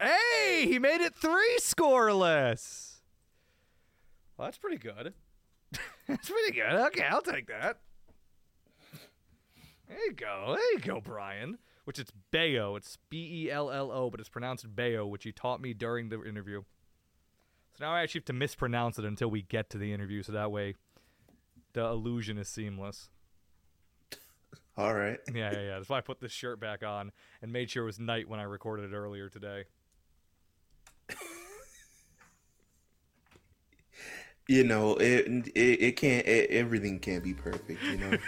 Hey, he made it three scoreless. Well, that's pretty good. that's pretty good. Okay, I'll take that. There you go. There you go, Brayan. Which it's Bayo. It's B E L L O, but it's pronounced Bayo, which he taught me during the interview. So now I actually have to mispronounce it until we get to the interview, so that way the illusion is seamless. All right. Yeah, yeah, yeah. That's why I put this shirt back on and made sure it was night when I recorded it earlier today. You know, it it, it can't. It, everything can't be perfect. You know.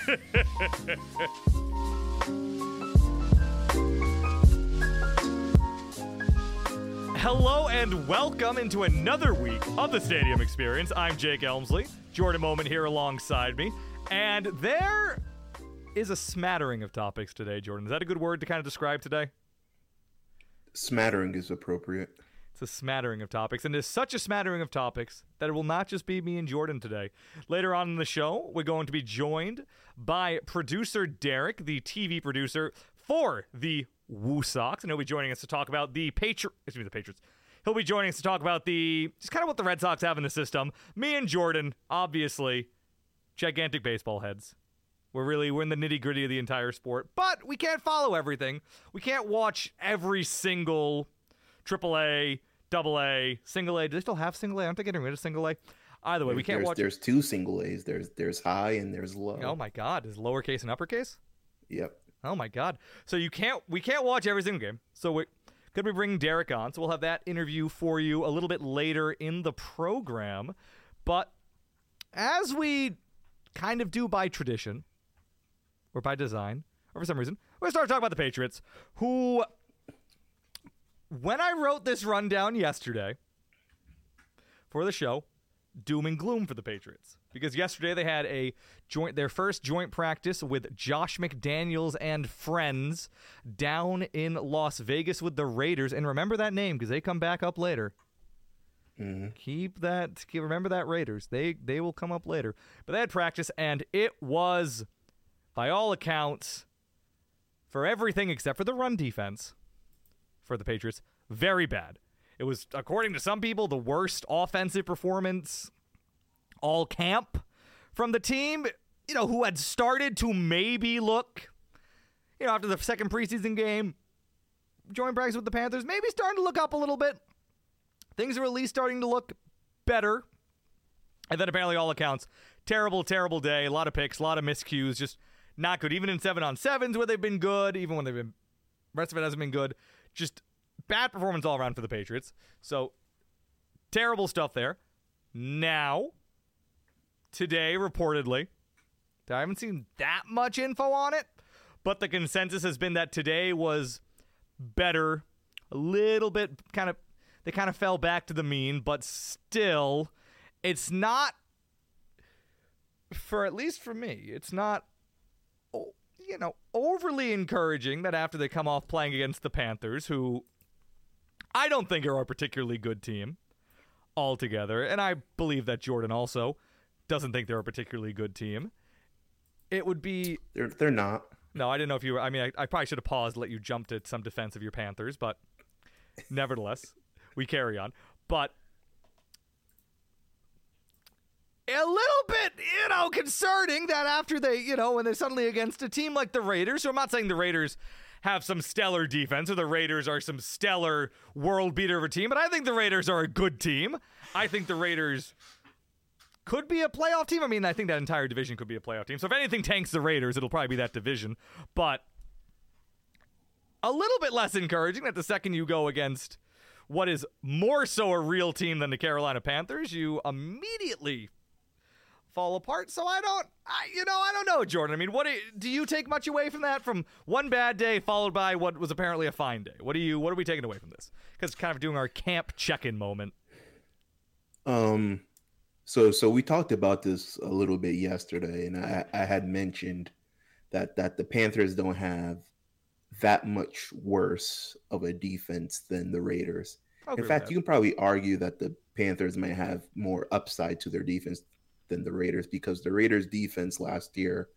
Hello and welcome into another week of the Stadium Experience. I'm Jake Elmsley. Jordan Moment here alongside me. And there is a smattering of topics today, Jordan. Is that a good word to kind of describe today? Smattering is appropriate. It's a smattering of topics, and it is such a smattering of topics that it will not just be me and Jordan today. Later on in the show, we're going to be joined by producer Derrick, the TV producer for the Woo Sox, and he'll be joining us to talk about the Patriots. Excuse me, the Patriots. He'll be joining us to talk about the just kind of what the Red Sox have in the system. Me and Jordan, obviously, gigantic baseball heads. We're really we're in the nitty gritty of the entire sport, but we can't follow everything. We can't watch every single triple A, double A, single A. Do they still have single A? Aren't they getting rid of single A? Either way, we can't there's, watch. There's two single A's. There's there's high and there's low. Oh my God! Is lowercase and uppercase? Yep. Oh my God! So you can't we can't watch every single game. So we could be bringing Derrick on. So we'll have that interview for you a little bit later in the program. But as we kind of do by tradition or by design or for some reason, we're gonna start talking about the Patriots, who when I wrote this rundown yesterday for the show, doom and gloom for the Patriots because yesterday they had a joint their first joint practice with Josh McDaniels and friends down in Las Vegas with the Raiders and remember that name because they come back up later. Mm-hmm. Keep that keep, remember that Raiders. They they will come up later. But they had practice and it was by all accounts for everything except for the run defense for the Patriots very bad. It was, according to some people, the worst offensive performance all camp from the team, you know, who had started to maybe look, you know, after the second preseason game, joint practice with the Panthers, maybe starting to look up a little bit. Things are at least starting to look better. And then apparently, all accounts, terrible, terrible day. A lot of picks, a lot of miscues, just not good. Even in seven on sevens where they've been good, even when they've been, rest of it hasn't been good. Just bad performance all around for the Patriots. So terrible stuff there. Now, today, reportedly, I haven't seen that much info on it, but the consensus has been that today was better, a little bit kind of, they kind of fell back to the mean, but still, it's not, for at least for me, it's not you know, overly encouraging that after they come off playing against the Panthers, who I don't think are a particularly good team altogether, and I believe that Jordan also doesn't think they're a particularly good team. It would be They're they're not. no, I didn't know if you were. I mean, I, I probably should have paused, to let you jump to some defense of your Panthers, but nevertheless, we carry on. But a little bit, you know, concerning that after they, you know, when they're suddenly against a team like the Raiders. So I'm not saying the Raiders have some stellar defense or the Raiders are some stellar world beater of a team, but I think the Raiders are a good team. I think the Raiders could be a playoff team. I mean, I think that entire division could be a playoff team. So if anything tanks the Raiders, it'll probably be that division. But a little bit less encouraging that the second you go against what is more so a real team than the Carolina Panthers, you immediately fall apart. So I don't, I, you know, I don't know, Jordan. I mean, what do you, do you take much away from that? From one bad day followed by what was apparently a fine day. What do you, what are we taking away from this? Because kind of doing our camp check-in moment. Um, so so we talked about this a little bit yesterday, and I I had mentioned that that the Panthers don't have that much worse of a defense than the Raiders. I'll In fact, you can probably argue that the Panthers might have more upside to their defense than the Raiders because the Raiders' defense last year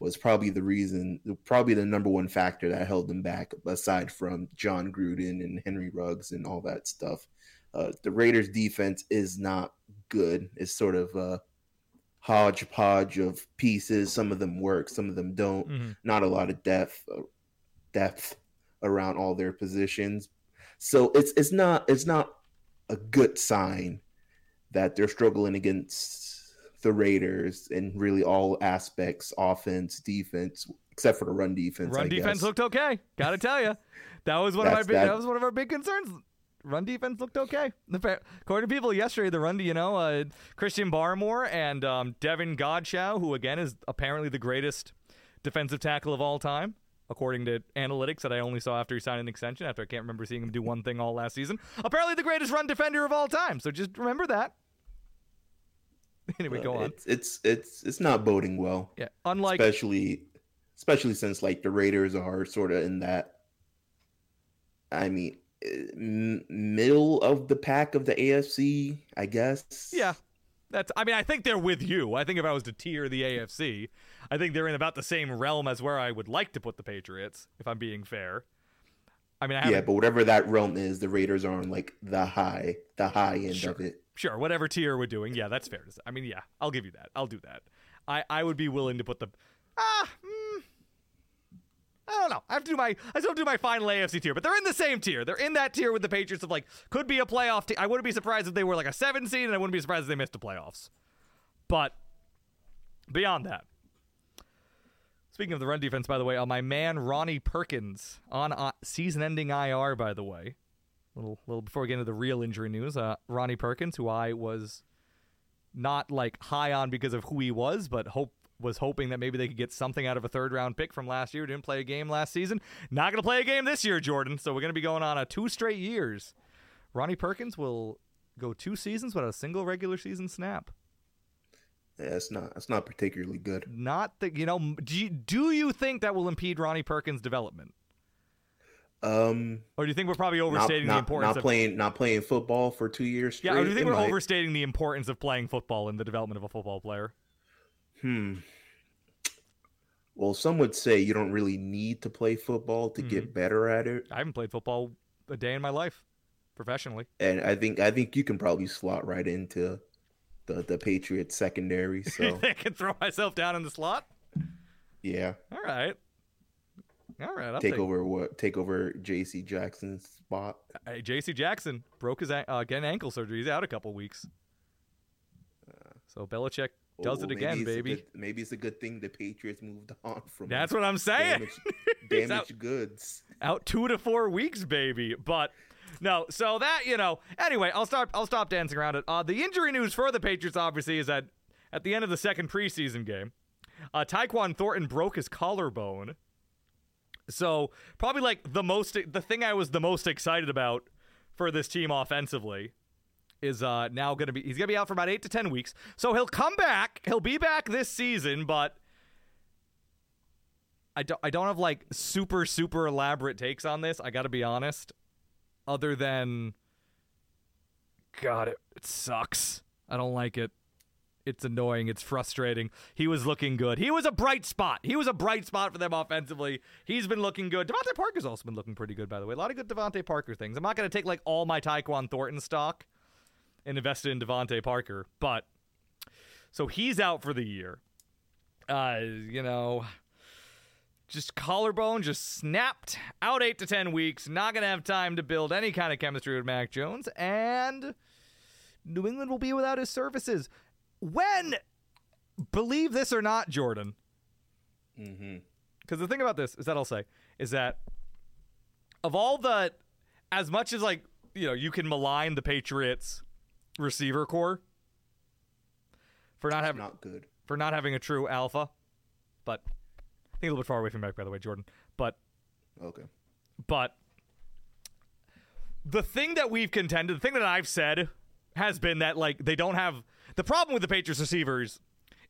was probably the reason, probably the number one factor that held them back, aside from Jon Gruden and Henry Ruggs and all that stuff. Uh, the Raiders' defense is not good. It's sort of a hodgepodge of pieces. Some of them work, some of them don't. Mm-hmm. Not a lot of depth, uh, depth around all their positions. So it's it's not it's not a good sign that they're struggling against the Raiders in really all aspects, offense, defense, except for the run defense. Run I defense guess. looked okay. Got to tell you, that was one of my big, that- that was one of our big concerns. Run defense looked okay. The According to people yesterday, the run, do you know, uh, Christian Barmore and um, Davon Godchaux, who again is apparently the greatest defensive tackle of all time, according to analytics that I only saw after he signed an extension. After I can't remember seeing him do one thing all last season. Apparently, the greatest run defender of all time. So just remember that. Anyway, go on. It's it's it's it's not boding well, Yeah, unlike especially especially since like the Raiders are sort of in that. I mean, middle of the pack of the AFC, I guess. Yeah. That's I mean, I think they're with you. I think if I was to tier the AFC, I think they're in about the same realm as where I would like to put the Patriots, if I'm being fair. I mean, I Yeah, but whatever that realm is, the Raiders are on like the high, the high end Sure. of it. Sure, whatever tier we're doing, yeah, that's fair to say. I mean, yeah, I'll give you that. I'll do that. I I would be willing to put the ah mm, I don't know. I have to do my I still have to do my final AFC tier, but they're in the same tier. They're in that tier with the Patriots of like could be a playoff team. I wouldn't be surprised if they were like a seven seed, and I wouldn't be surprised if they missed the playoffs. But beyond that, speaking of the run defense, by the way, uh, my man Ronnie Perkins on uh, season-ending IR. By the way, little little before we get into the real injury news, uh, Ronnie Perkins, who I was not like high on because of who he was, but hope was hoping that maybe they could get something out of a third round pick from last year. Didn't play a game last season. Not going to play a game this year, Jordan. So we're going to be going on a two straight years. Ronnie Perkins will go two seasons without a single regular season snap. Yeah, it's not it's not particularly good. Not that you know. Do you, do you think that will impede Ronnie Perkins' development, Um, or do you think we're probably not, overstating the importance not of playing not playing football for two years straight. yeah? Or do you think we're might. overstating the importance of playing football in the development of a football player? Hmm. Well, some would say you don't really need to play football to Mm-hmm. get better at it, I haven't played football a day in my life professionally. and I think I think you can probably slot right into the the Patriots secondary. So I can throw myself down in the slot? yeah, All right. All right. I'll take take over what take over J.C. Jackson's spot. Hey, J.C. Jackson broke his uh, again ankle surgery. He's out a couple weeks. So Belichick does Oh, it again, maybe it's a baby. good- maybe it's a good thing the Patriots moved on from. That's what I'm saying. damaged, damaged out- goods. out two to four weeks, baby. But no, so that you know. Anyway, I'll stop. I'll stop dancing around it. Uh, the injury news for the Patriots, obviously, is that at the end of the second preseason game, uh, Tyquan Thornton broke his collarbone. So probably like the most, the thing I was the most excited about for this team offensively is uh, now going to be he's going to be out for about eight to ten weeks. So he'll come back. He'll be back this season, but I don't I don't have like super super elaborate takes on this. I got to be honest. Other than God, it, it sucks. I don't like it. It's annoying. It's frustrating. He was looking good. He was a bright spot. He was a bright spot for them offensively. He's been looking good. DeVante Parker's also been looking pretty good, by the way. A lot of good DeVante Parker things. I'm not going to take like all my Tyquan Thornton stock and invest it in DeVante Parker, but so he's out for the year. Uh, you know, just collarbone just snapped out eight to ten weeks not gonna have time to build any kind of chemistry with mac jones and new england will be without his services when believe this or not jordan Mm-hmm. because the thing about this is that i'll say is that of all the as much as like you know you can malign the patriots receiver corps for not having Not good. for not having a true alpha. But I think a little bit far away from back, by the way, Jordan. But Okay. but the thing that we've contended, the thing that I've said has been that like they don't have the problem with the Patriots receivers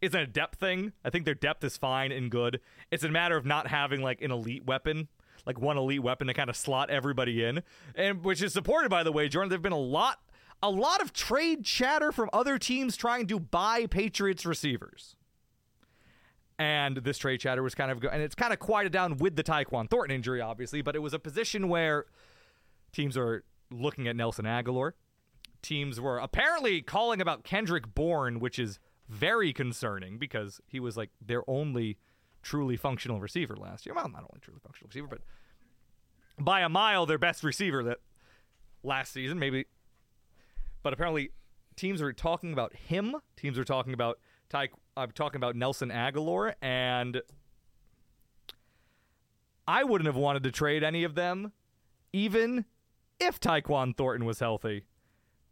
isn't a depth thing. I think their depth is fine and good. It's a matter of not having like an elite weapon, like one elite weapon to kind of slot everybody in, and which is supported by the way, Jordan. There've been a lot, a lot of trade chatter from other teams trying to buy Patriots receivers. and this trade chatter was kind of and it's kind of quieted down with the Tyquan Thornton injury, obviously, but it was a position where teams are looking at Nelson Agholor. Teams were apparently calling about Kendrick Bourne, which is very concerning because he was like their only truly functional receiver last year. Well, not only truly functional receiver, but by a mile their best receiver that last season, maybe. But apparently, teams are talking about him. Teams are talking about Ty. I'm talking about Nelson Agholor, and I wouldn't have wanted to trade any of them, even if Tyquan Thornton was healthy.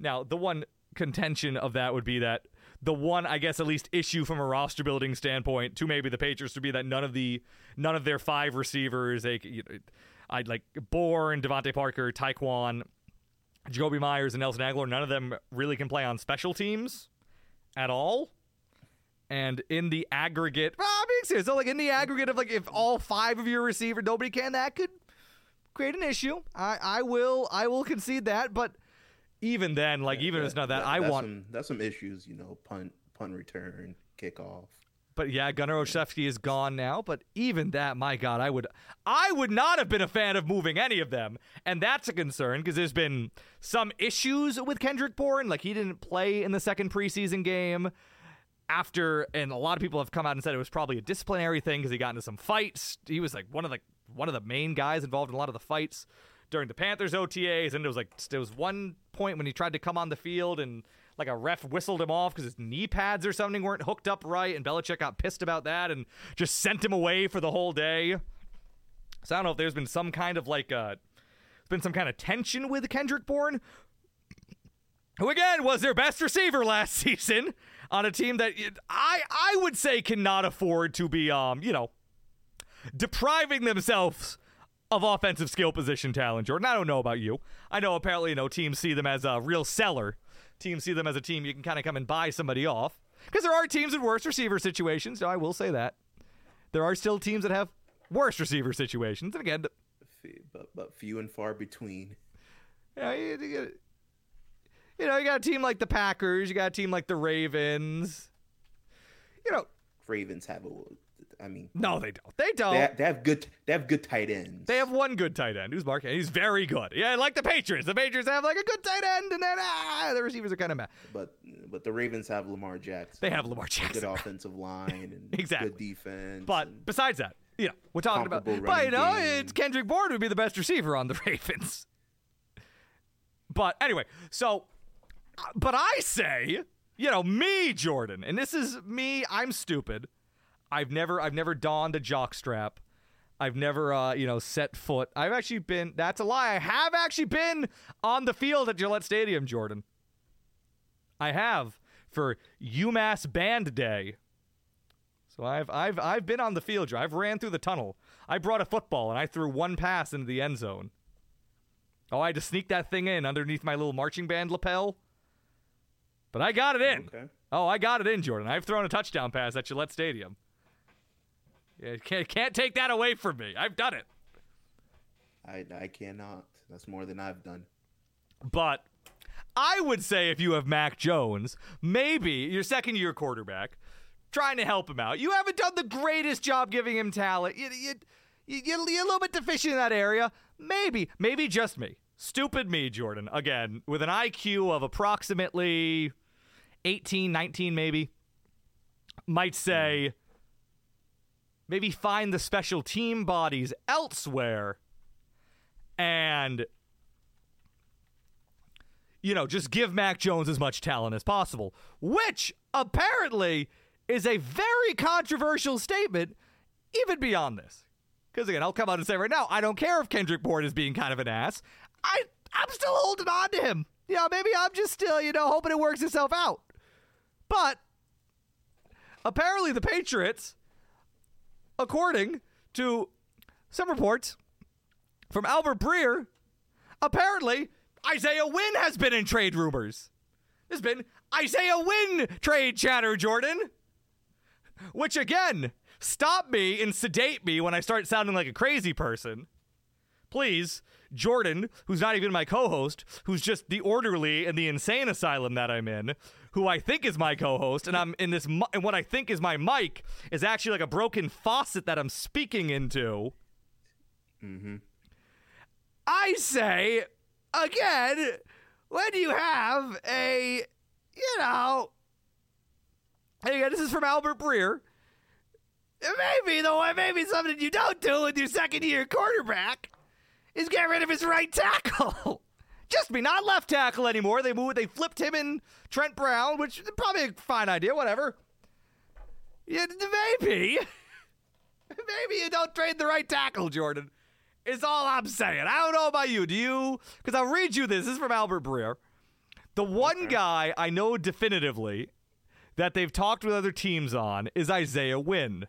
Now, the one contention of that would be that the one, I guess, at least issue from a roster building standpoint to maybe the Patriots would be that none of the none of their five receivers, they, you know, I'd like Bourne, DeVante Parker, Tyquan, Jakobi Myers, and Nelson Agholor. None of them really can play on special teams at all. And in the aggregate, well, I'm being serious. So, like in the aggregate of like if all five of your receiver nobody can, that could create an issue. I, I will I will concede that, but even then, like even if it's not that, I that's want. some, that's some issues, you know, punt, punt return, kickoff. But yeah, Gunnar Olszewski is gone now. But even that, my God, I would, I would not have been a fan of moving any of them, and that's a concern because there's been some issues with Kendrick Bourne. Like he didn't play in the second preseason game after, and a lot of people have come out and said it was probably a disciplinary thing because he got into some fights. He was like one of the one of the main guys involved in a lot of the fights during the Panthers OTAs, and it was like there was one point when he tried to come on the field and like a ref whistled him off because his knee pads or something weren't hooked up right, and Belichick got pissed about that and just sent him away for the whole day. So I don't know if there's been some kind of like uh been some kind of tension with Kendrick Bourne, who again was their best receiver last season on a team that I I would say cannot afford to be um you know depriving themselves of offensive skill position talent. Jordan, I don't know about you. I know apparently you know teams see them as a real seller. Teams see them as a team you can kind of come and buy somebody off because there are teams in worse receiver situations. So I will say that there are still teams that have worse receiver situations. And again, But but few and far between. you know, you, you- you know, you got a team like the Packers, you got a team like the Ravens. You know, Ravens have a. I mean, no, they don't. They don't. they have, they have good. They have good tight ends. They have one good tight end who's Mark. He's very good. Yeah, like the Patriots. The Patriots have like a good tight end, and then ah, the receivers are kind of meh. but but the Ravens have Lamar Jackson. They have Lamar Jackson. good offensive line and Exactly. good defense. But besides that, you know, we're talking about. But you know, game. it's Kendrick Bourne would be the best receiver on the Ravens. But anyway, so, uh, but I say, you know, me, Jordan, and this is me. I'm stupid. I've never, I've never donned a jock strap. I've never, uh, you know, set foot. I've actually been. That's a lie. I have actually been on the field at Gillette Stadium, Jordan. I have for UMass Band Day. So I've I've I've been on the field. I've ran through the tunnel. I brought a football and I threw one pass into the end zone. Oh, I had to sneak that thing in underneath my little marching band lapel. But I got it in. Okay. Oh, I got it in, Jordan. I've thrown a touchdown pass at Gillette Stadium. Yeah, can't can't take that away from me. I've done it. I I cannot. That's more than I've done. But I would say if you have Mac Jones, maybe your second year quarterback, trying to help him out. You haven't done the greatest job giving him talent. You, you, you, you're a little bit deficient in that area. Maybe, maybe just me. Stupid me, Jordan. Again, with an IQ of approximately 18, 19, maybe, might say hmm. Maybe find the special team bodies elsewhere and you know, just give Mac Jones as much talent as possible, which apparently is a very controversial statement, even beyond this. Because again, I'll come out and say right now, I don't care if Kendrick Bourne is being kind of an ass. I I'm still holding on to him. You know, maybe I'm just still, you know, hoping it works itself out. But apparently the Patriots, according to some reports from Albert Breer, apparently Isaiah Wynn has been in trade rumors. There's been Isaiah Wynn trade chatter, Jordan. Which again, stop me and sedate me when I start sounding like a crazy person. please, Jordan, who's not even my co-host, who's just the orderly in the insane asylum that I'm in, who I think is my co-host, and I'm in this, and what I think is my mic is actually like a broken faucet that I'm speaking into. Mm-hmm. I say again, when you have a, you know, hey, again, this is from Albert Breer. Maybe the maybe something you don't do with your second year quarterback is get rid of his right tackle. Just me, not left tackle anymore. They moved, they flipped him in Trent Brown, which is probably a fine idea. Whatever. Yeah, maybe, maybe you don't trade the right tackle, Jordan. Is all I'm saying. I don't know about you. Do you? Because I'll read you this. This is from Albert Breer. The one guy I know definitively that they've talked with other teams on is Isaiah Wynn,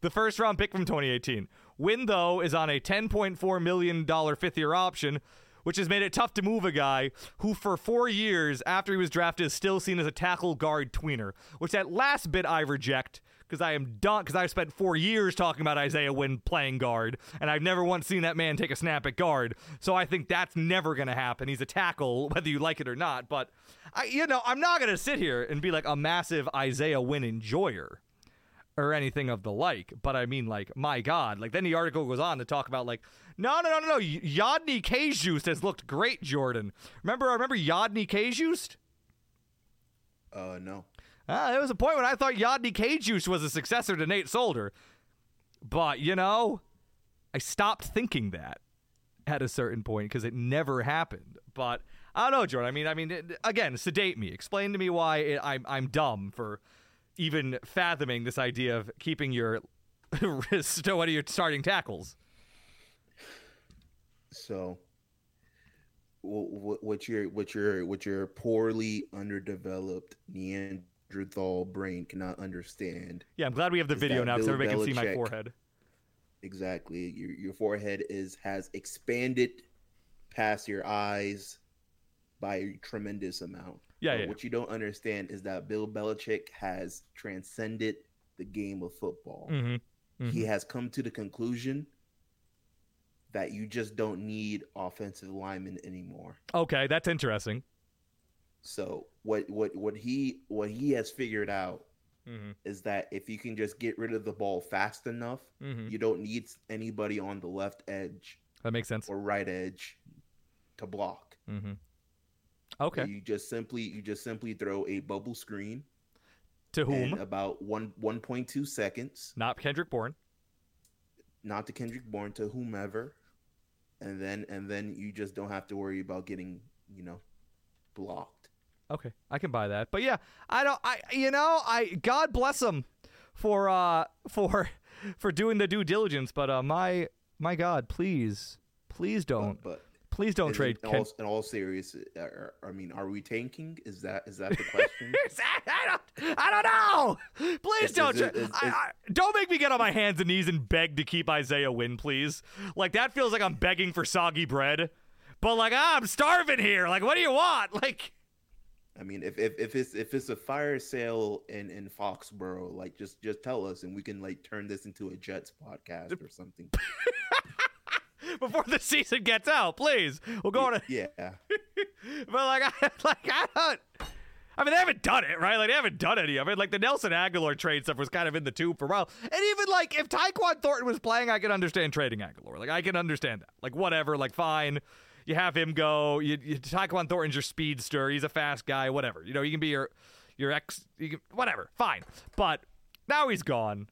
the first round pick from 2018. Wynn, though, is on a $10.4 million fifth year option, which has made it tough to move a guy who, for four years after he was drafted, is still seen as a tackle guard tweener, which that last bit I reject because I am done because I've spent four years talking about Isaiah Wynn playing guard, and I've never once seen that man take a snap at guard. So I think that's never going to happen. He's a tackle, whether you like it or not. But I, you know, I'm not going to sit here and be like a massive Isaiah Wynn enjoyer or anything of the like. But I mean, like, my God, like then the article goes on to talk about like, no, no, no, no, no. Yodny Cajuste has looked great, Jordan. Remember, I remember Yodny Cajuste? Uh, no. Uh, there was a point when I thought Yodny Cajuste was a successor to Nate Solder. But, you know, I stopped thinking that at a certain point because it never happened. But I don't know, Jordan. I mean, I mean, it- again, sedate me. Explain to me why it, I'm I'm dumb for even fathoming this idea of keeping your one of your starting tackles. So, what what your what your what your poorly underdeveloped Neanderthal brain cannot understand Yeah, I'm glad we have the video now because Bill everybody can see my forehead. exactly your your forehead is has expanded past your eyes by a tremendous amount. Yeah, yeah. What you don't understand is that Bill Belichick has transcended the game of football. Mm-hmm. He has come to the conclusion that you just don't need offensive linemen anymore. Okay, that's interesting. So what what what he what he has figured out Mm-hmm. is that if you can just get rid of the ball fast enough, Mm-hmm. you don't need anybody on the left edge That makes sense. or right edge to block. Okay. You just simply you just simply throw a bubble screen To whom? in about one one point two seconds, Not Kendrick Bourne. not to Kendrick Bourne to whomever, and then and then you just don't have to worry about getting you know blocked. Okay, I can buy that. But yeah, I don't. I you know I God bless him for uh for for doing the due diligence. But uh my my God, please please don't But, but please don't in- trade. In Ken- all, in all serious, uh, I mean, are we tanking? Is that is that the question? I don't. I don't know. Please Is- don't. is tra- is- I, I, don't make me get on my hands and knees and beg to keep Isaiah Wynn, please. Like that feels like I'm begging for soggy bread. But like ah, I'm starving here. Like what do you want? Like I mean, if, if if it's if it's a fire sale in in Foxborough, like just just tell us, and we can like turn this into a Jets podcast or something. before the season gets out, please. We'll go on. A, yeah, but like I like I don't. I mean, they haven't done it, right? Like, they haven't done any of it. Like, the Nelson Agholor trade stuff was kind of in the tube for a while. And even, like, if Tyquan Thornton was playing, I could understand trading Agholor. Like, I can understand that. Like, whatever. Like, fine. You have him go. You, you, Tyquan Thornton's your speedster. He's a fast guy. Whatever. You know, he can be your your ex. You can, whatever. Fine. But now he's gone.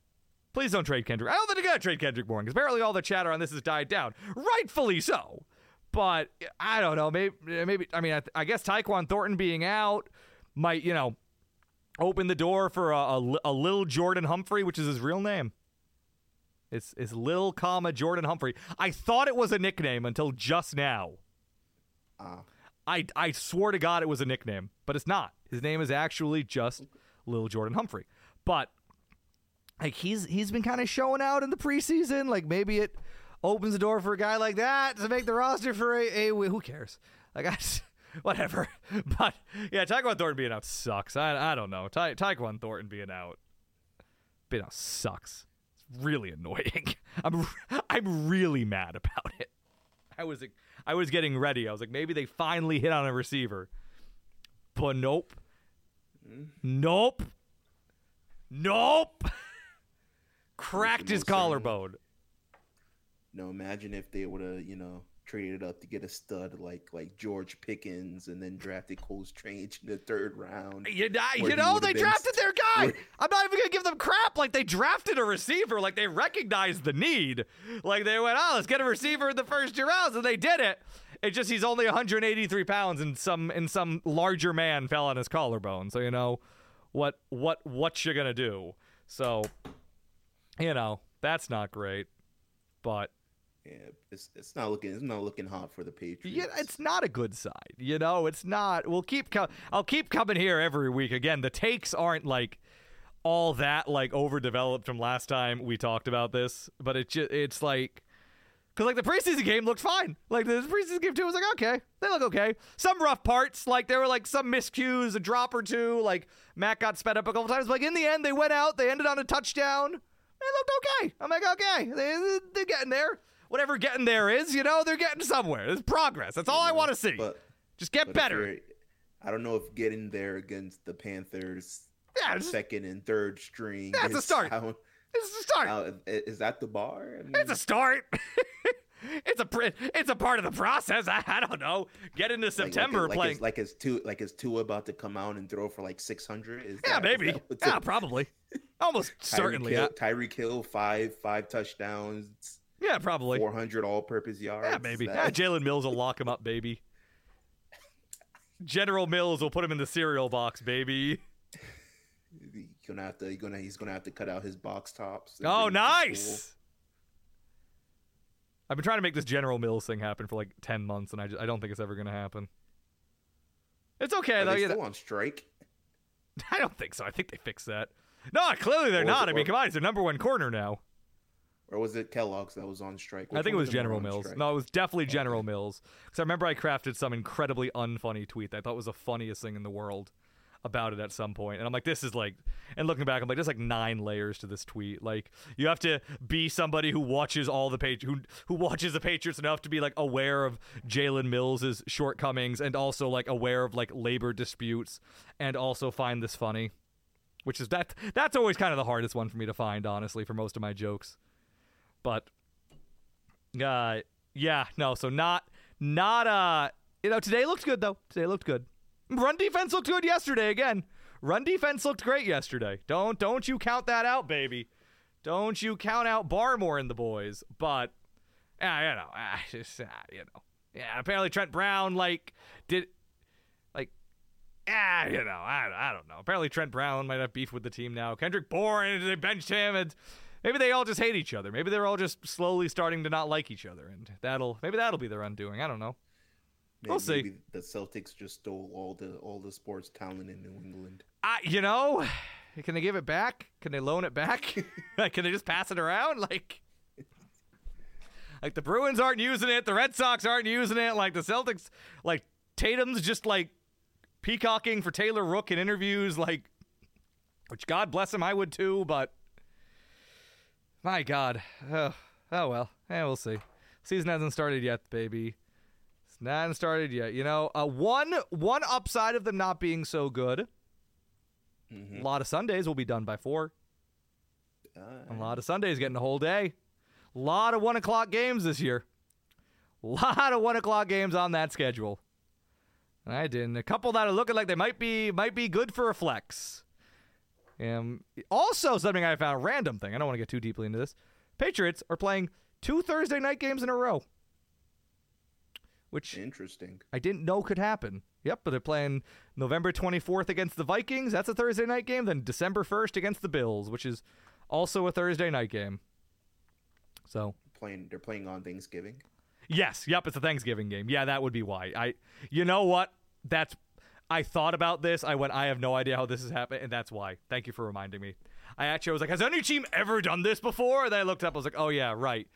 Please don't trade Kendrick. I don't think they're going to trade Kendrick Bourne because apparently all the chatter on this has died down. Rightfully so. But I don't know. Maybe, maybe. I mean, I, I guess Tyquan Thornton being out might, you know, open the door for a, a, a little Jordan Humphrey, which is his real name. It's it's Lil, comma Jordan Humphrey. I thought it was a nickname until just now. uh, I I swore to God it was a nickname, but it's not. His name is actually just Lil Jordan Humphrey. But like he's he's been kind of showing out in the preseason. Like maybe it opens the door for a guy like that to make the roster for a, a who cares? Like I just, whatever. But yeah, Tyquan Thornton being out sucks. I I don't know. Ta- Tyquan Thornton being out being out sucks. It's really annoying. I'm I'm really mad about it. I was I was getting ready. I was like, maybe they finally hit on a receiver, but nope, mm. nope, nope. Cracked his collarbone. No, imagine if they would have, you know, traded it up to get a stud like like George Pickens and then drafted Cole Strange in the third round. You, know- you know, they drafted their guy. where- I'm not even gonna give them crap. Like they drafted a receiver. Like they recognized the need. Like they went, oh, let's get a receiver in the first two rounds, and they did it. It just he's only 183 pounds, and some and some larger man fell on his collarbone. So you know, what what what you gonna do? So, you know, that's not great. But Yeah, it's it's not looking it's not looking hot for the Patriots. Yeah, it's not a good side. You know, it's not. We'll keep. Co- I'll keep coming here every week. Again, the takes aren't like all that like overdeveloped from last time we talked about this, but it just it's like because like the preseason game looked fine. Like the preseason game too was like okay, they look okay. Some rough parts, like there were like some miscues, a drop or two. Like Matt got sped up a couple times. But, like in the end, they went out. They ended on a touchdown. They looked okay. I'm like okay, they they're getting there. Whatever getting there is, you know, they're getting somewhere. There's progress. That's all I want to see. But Just get better. I don't know if getting there against the Panthers Yeah, second and third string. That's a start. how- it's a start. how- is that the bar? I mean, It's a start. it's a it's a part of the process. I, I don't know. Get into like- like- September like, playing. Is, like is two like is Tua about to come out and throw for like six hundred? yeah, maybe. Yeah, probably. Almost certainly. Hill, Yeah, Tyreek five five touchdowns, yeah probably. four hundred all-purpose yards. Yeah, maybe. That- Yeah, Jalen Mills will lock him up, baby. General Mills will put him in the cereal box, baby. You're gonna have to. You're gonna. He's gonna have to cut out his box tops. Oh, nice. I've been trying to make this General Mills thing happen for like ten months, and I, just, I don't think it's ever gonna happen. It's okay Are though. they still on strike? I don't think so. I think they fixed that. No, clearly they're not. it- I mean, come on, he's their number one corner now. Or was it Kellogg's that was on strike? I think it was of them were General Mills. strike? No, it was definitely General Mills. Because I remember I crafted some incredibly unfunny tweet that I thought was the funniest thing in the world about it at some point. And I'm like, this is like, and looking back, I'm like, there's like nine layers to this tweet. Like, you have to be somebody who watches all the page, who who watches the Patriots enough to be like aware of Jalen Mills' shortcomings and also like aware of like labor disputes and also find this funny. Which is that that's always kind of the hardest one for me to find, honestly, for most of my jokes. But uh, yeah, no. So not, not. Uh, you know, today looked good though. Today looked good. Run defense looked good yesterday again. Run defense looked great yesterday. Don't don't you count that out, baby. Don't you count out Barmore and the boys. But, yeah, you know, ah, just, ah, you know, yeah. Apparently Trent Brown like did, like, ah, you know, I, I don't know. Apparently Trent Brown might have beef with the team now. Kendrick Bourne, they benched him, and maybe they all just hate each other. Maybe they're all just slowly starting to not like each other, and that'll maybe that'll be their undoing. I don't know. We'll see. Maybe the Celtics just stole all the all the sports talent in New England. I, you know, can they give it back? Can they loan it back? like, can they just pass it around? Like, like the Bruins aren't using it, the Red Sox aren't using it. Like the Celtics, like Tatum's just like peacocking for Taylor Rook in interviews. Like, which God bless him, I would too. But my God, oh, oh well, yeah, we'll see. Season hasn't started yet, baby. Not started yet. You know, uh, one one upside of them not being so good. Mhm. A lot of Sundays will be done by four. A lot of Sundays getting a whole day. A lot of one o'clock games this year. A lot of one o'clock games on that schedule. I didn't. a couple that are looking like they might be might be good for a flex. Um, also, something I found a random thing. I don't want to get too deeply into this. Patriots are playing two Thursday night games in a row, which Interesting. I didn't know could happen. Yep, but they're playing November 24th against the Vikings. That's a Thursday night game. Then December 1st against the Bills, which is also a Thursday night game. So, Playing. They're playing on Thanksgiving. yes, yep, it's a Thanksgiving game. Yeah, that would be why. I You know what? That's I thought about this. I went, I have no idea how this has happened, and that's why. Thank you for reminding me. I actually was like, has any team ever done this before? And then I looked up, I was like, oh yeah, right.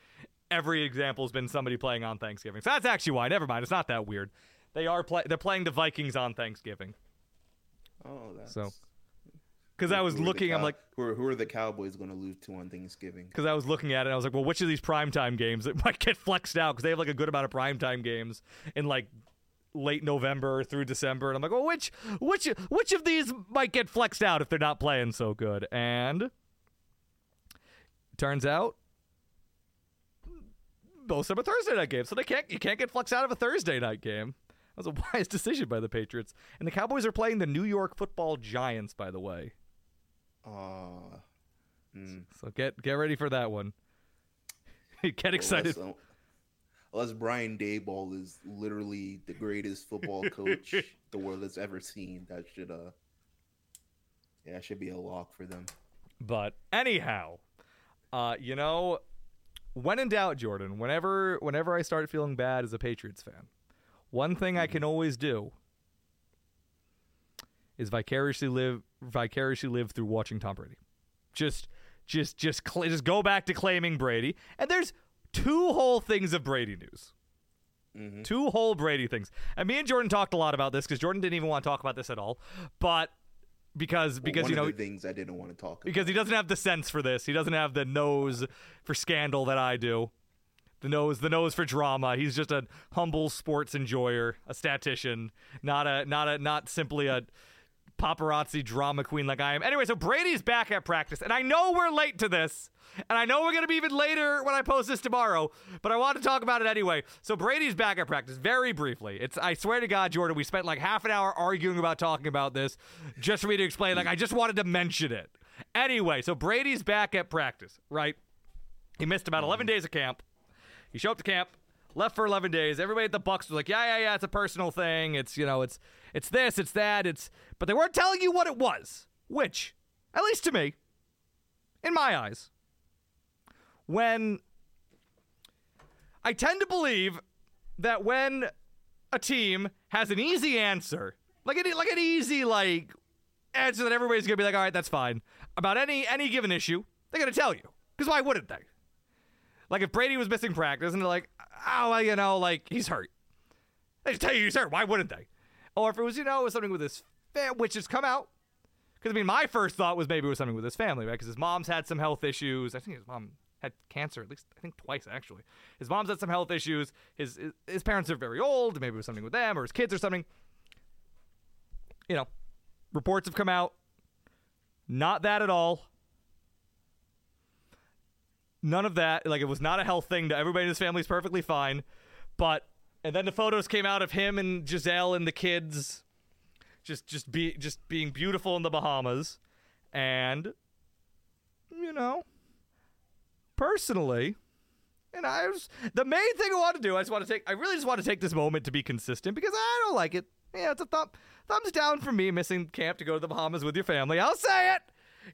Every example's been somebody playing on Thanksgiving. So that's actually why. Never mind. It's not that weird. They are play they're playing the Vikings on Thanksgiving. Oh, that's So. because I was Who are the looking. I'm like, who are, who are the Cowboys going to lose to on Thanksgiving? because I was looking at it, and I was like, well, which of these primetime games that might get flexed out? Because they have like a good amount of primetime games in like late November through December, and I'm like, well, which which which of these might get flexed out if they're not playing so good? And turns out most of them are Thursday night games, so they can't you can't get flexed out of a Thursday night game. That was a wise decision by the Patriots. And the Cowboys are playing the New York Football Giants, by the way. Uh, mm, So get get ready for that one. get excited. Unless, unless Brian Daboll is literally the greatest football coach the world has ever seen, that should uh, yeah, that should be a lock for them. But anyhow, uh, you know, when in doubt, Jordan, whenever whenever I start feeling bad as a Patriots fan, one thing I can always do is vicariously live vicariously live through watching Tom Brady. Just just just cl- just go back to claiming Brady. And there's two whole things of Brady news. Mhm. Two whole Brady things. And me and Jordan talked a lot about this because Jordan didn't even want to talk about this at all. But because because One you know things I didn't want to talk about. because he doesn't have the sense for this. He doesn't have the nose for scandal that I do. The nose, the nose for drama. He's just a humble sports enjoyer, a statistician, not a not a not simply a paparazzi drama queen like I am. Anyway, so Brady's back at practice, and I know we're late to this, and I know we're gonna be even later when I post this tomorrow, but I want to talk about it anyway. So Brady's back at practice, very briefly. It's I swear to God, Jordan, we spent like half an hour arguing about talking about this, just for me to explain. Like I just wanted to mention it. Anyway, so Brady's back at practice, right? He missed about 11 days of camp. He showed up to camp, left for 11 days. Everybody at the Bucs was like, "Yeah, yeah, yeah, it's a personal thing. It's, you know, it's it's this, it's that, it's but they weren't telling you what it was, which at least to me in my eyes when I tend to believe that when a team has an easy answer, like an, like an easy like answer that everybody's gonna be like, all right, that's fine about any any given issue, they're gonna tell you because why wouldn't they? Like if Brady was missing practice and they're like, oh, well, you know, like he's hurt, they just tell you he's hurt. Why wouldn't they? Or if it was, you know, it was something with his fam, which has come out. Because I mean, my first thought was maybe it was something with his family, right? Because his mom's had some health issues. I think his mom had cancer, at least I think twice actually. His mom's had some health issues. His his, his parents are very old. Maybe it was something with them or his kids or something. You know, reports have come out. Not that at all. None of that. Like it was not a health thing. To everybody in his family is perfectly fine. But and then the photos came out of him and Gisele and the kids just just be just being beautiful in the Bahamas. And you know, personally, and I was the main thing I want to do. I just want to take. I really just want to take this moment to be consistent because I don't like it. Yeah, it's a thumb, thumbs down for me missing camp to go to the Bahamas with your family. I'll say it.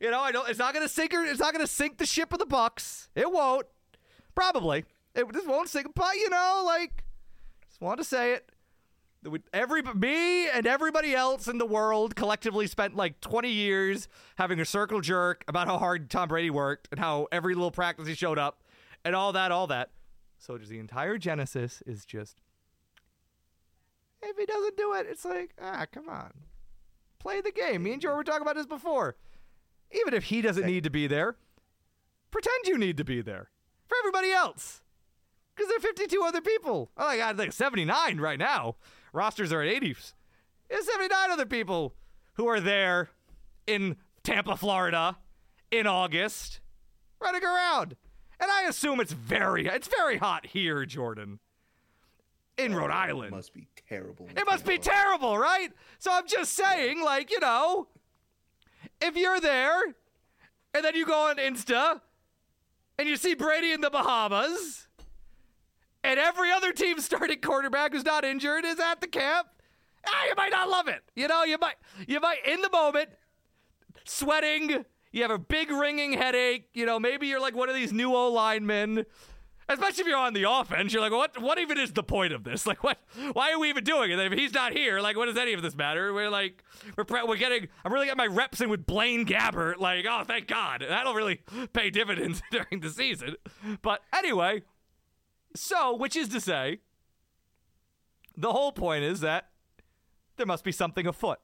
You know, I don't. It's not gonna sink. Her, it's not gonna sink the ship of the Bucs. It won't. Probably. It just won't sink. But you know, like, just want to say it. Every me and everybody else in the world collectively spent like 20 years having a circle jerk about how hard Tom Brady worked and how every little practice he showed up and all that, all that. So just the entire genesis is just if he doesn't do it, it's like ah, come on, play the game. Me and Joe were talking about this before. Even if he doesn't need to be there, pretend you need to be there for everybody else. Because there are 52 other people. Oh my God, like 79 right now. Rosters are at 80s. There's 79 other people who are there in Tampa, Florida in August running around. And I assume it's very, it's very hot here, Jordan. In Rhode Island. It must be terrible. It must be terrible, right? So I'm just saying, like, you know, if you're there and then you go on Insta and you see Brady in the Bahamas and every other team starting quarterback who's not injured is at the camp, ah, you might not love it. You know, you might, you might, in the moment, sweating, you have a big ringing headache, you know, maybe you're like one of these new O linemen. Especially if you're on the offense, you're like, what? What even is the point of this? Like, what? Why are we even doing it? If he's not here, like, what does any of this matter? We're like, we're pre- we're getting. I'm really getting my reps in with Blaine Gabbert. Like, oh, thank God. That'll really pay dividends during the season. But anyway, so which is to say, the whole point is that there must be something afoot.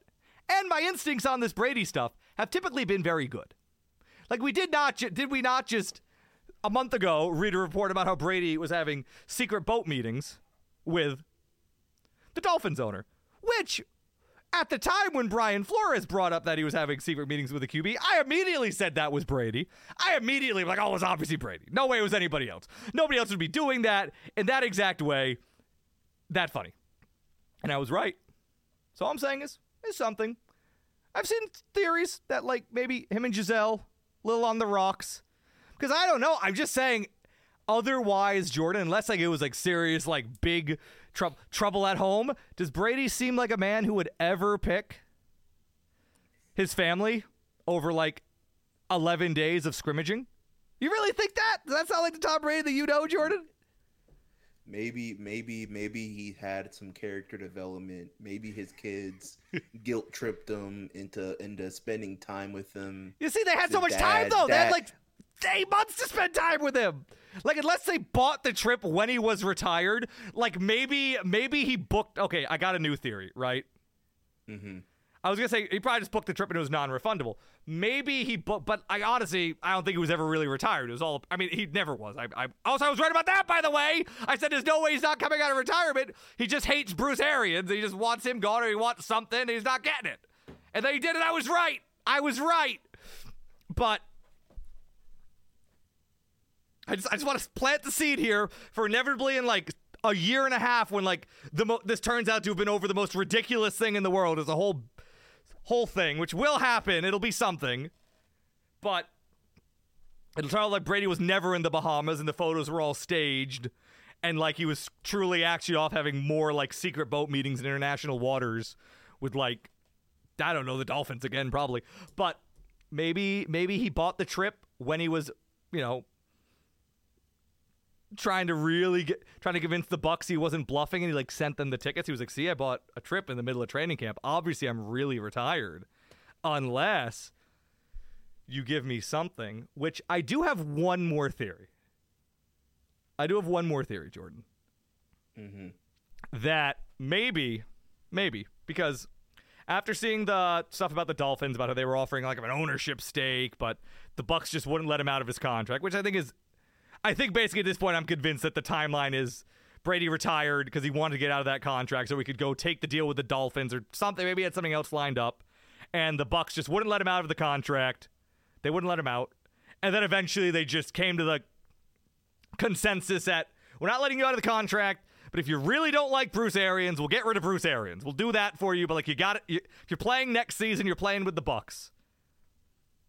And my instincts on this Brady stuff have typically been very good. Like we did not ju- did we not just a month ago read a report about how Brady was having secret boat meetings with the Dolphins owner, which at the time when Brian Flores brought up that he was having secret meetings with the QB, I immediately said that was Brady. I immediately was like, oh, it was obviously Brady. No way it was anybody else. Nobody else would be doing that in that exact way. That funny. And I was right. So all I'm saying is, is something. I've seen theories that like maybe him and Gisele, a little on the rocks. Because I don't know. I'm just saying otherwise, Jordan, unless like it was like serious, like big tr- trouble at home, does Brady seem like a man who would ever pick his family over like 11 days of scrimmaging? You really think that? Does that sound like the Tom Brady that you know, Jordan? Maybe, maybe, maybe he had some character development. Maybe his kids guilt tripped him into into spending time with him. You see, they had so much time dad- though. They had like eight months to spend time with him. Like unless they bought the trip when he was retired, like maybe maybe he booked. Okay, I got a new theory, right? Mm-hmm. I was gonna say he probably just booked the trip and it was non-refundable. Maybe he booked, but I honestly I don't think he was ever really retired. It was all. I mean, he never was. I, I also I was right about that, by the way. I said there's no way he's not coming out of retirement. He just hates Bruce Arians. He just wants him gone, or he wants something, and he's not getting it. And then he did it. I was right. I was right. But I just I just want to plant the seed here for inevitably in like a year and a half when like the mo- this turns out to have been over the most ridiculous thing in the world as a whole whole thing, which will happen. It'll be something, but it'll turn out like Brady was never in the Bahamas and the photos were all staged, and like he was truly actually off having more like secret boat meetings in international waters with like I don't know the Dolphins again probably, but maybe maybe he bought the trip when he was you know trying to really get trying to convince the Bucs he wasn't bluffing and he like sent them the tickets. He was like see i bought a trip in the middle of training camp. Obviously i'm really retired unless you give me something which i do have one more theory. I do have one more theory jordan. Mhm. that maybe maybe because after seeing the stuff about the Dolphins about how they were offering like an ownership stake, but the Bucs just wouldn't let him out of his contract, which I think is, I think basically at this point I'm convinced that the timeline is Brady retired because he wanted to get out of that contract so he could go take the deal with the Dolphins or something. Maybe he had something else lined up, and the Bucs just wouldn't let him out of the contract. They wouldn't let him out, and then eventually they just came to the consensus that we're not letting you out of the contract. But if you really don't like Bruce Arians, we'll get rid of Bruce Arians. We'll do that for you. But like you got it. If you're playing next season, you're playing with the Bucs.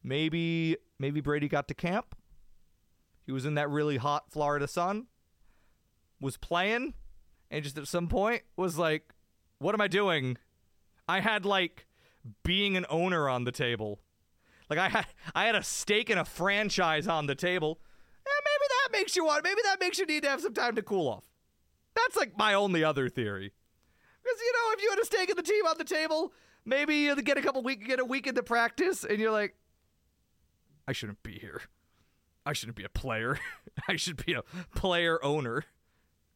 Maybe maybe Brady got to camp. He was in that really hot Florida sun. Was playing, and just at some point was like, "What am I doing?" I had like being an owner on the table. Like I had I had a stake in a franchise on the table. Eh, maybe that makes you want. Maybe that makes you need to have some time to cool off. That's like my only other theory. Because you know, if you had a stake in the team on the table, maybe you get a couple week, get a week into practice, and you're like, I shouldn't be here. I shouldn't be a player. I should be a player owner,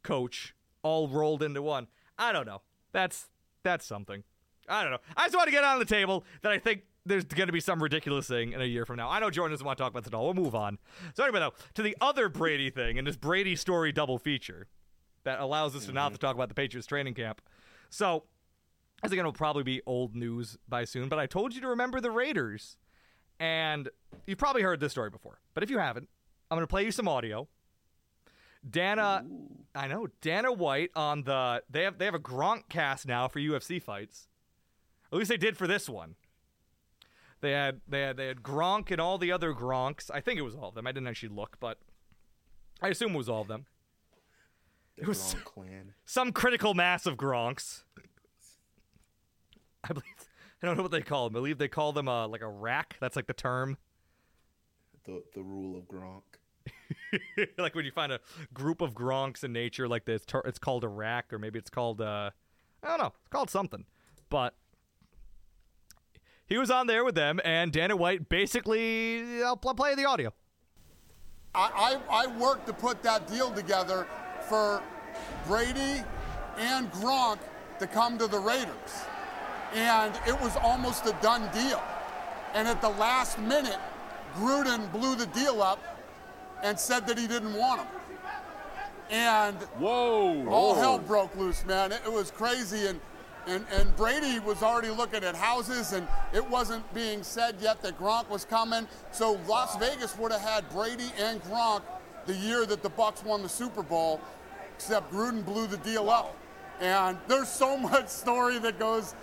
coach, all rolled into one. I don't know. That's that's something. I don't know. I just want to get on the table that I think there's going to be some ridiculous thing in a year from now. I know Jordan doesn't want to talk about this at all. We'll move on. So anyway, though, to the other Brady thing and this Brady story double feature that allows us to not have to mm-hmm. talk about the Patriots training camp. So I think it'll probably be old news by soon, but I told you to remember the Raiders. And you've probably heard this story before. But if you haven't, I'm going to play you some audio. Dana, I know Dana White on the they have they have a Gronk cast now for UFC fights. At least they did for this one. They had they had they had Gronk and all the other Gronks. I think it was all of them. I didn't actually look, but I assume it was all of them. The was- Gronk clan. Some critical mass of Gronks. I believe I don't know what they call them. I believe they call them uh, like a rack. That's like the term. The the rule of Gronk. like when you find a group of Gronks in nature, like this, it's called a rack, or maybe it's called uh, I don't know, it's called something. But he was on there with them, and Dana White basically, I'll play the audio. I, I, I worked to put that deal together for Brady and Gronk to come to the Raiders. And it was almost a done deal. And at the last minute, Gruden blew the deal up and said that he didn't want him. And Whoa! all hell broke loose, man. It, it was crazy, and, and and Brady was already looking at houses, and it wasn't being said yet that Gronk was coming. So Las Vegas would have had Brady and Gronk the year that the Bucs won the Super Bowl, except Gruden blew the deal up. And there's so much story that goes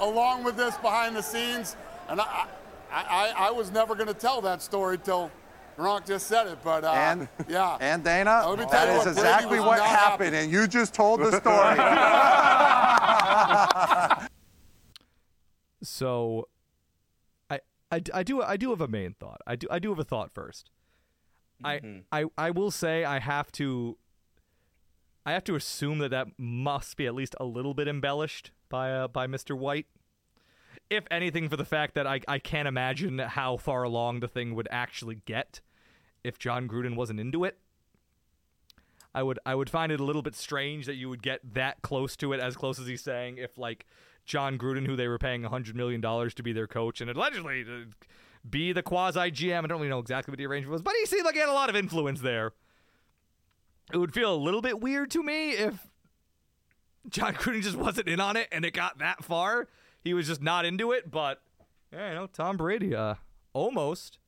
along with this behind the scenes, and I I, I, I was never going to tell that story till. Gronk just said it, but uh, And yeah. and Dana, Let me tell that you is what, exactly what not happened, happy. and you just told the story. So, I, I, I do I do have a main thought. I do I do have a thought 1st I, I I will say I have to. I have to assume that that must be at least a little bit embellished by uh, by Mr. White. If anything, for the fact that I I can't imagine how far along the thing would actually get if Jon Gruden wasn't into it. I would I would find it a little bit strange that you would get that close to it, as close as he's saying, if like Jon Gruden, who they were paying hundred million dollars to be their coach and allegedly to be the quasi GM. I don't really know exactly what the arrangement was, but he seemed like he had a lot of influence there. It would feel a little bit weird to me if Jon Gruden just wasn't in on it and it got that far. He was just not into it, but yeah, you know, Tom Brady, uh, almost,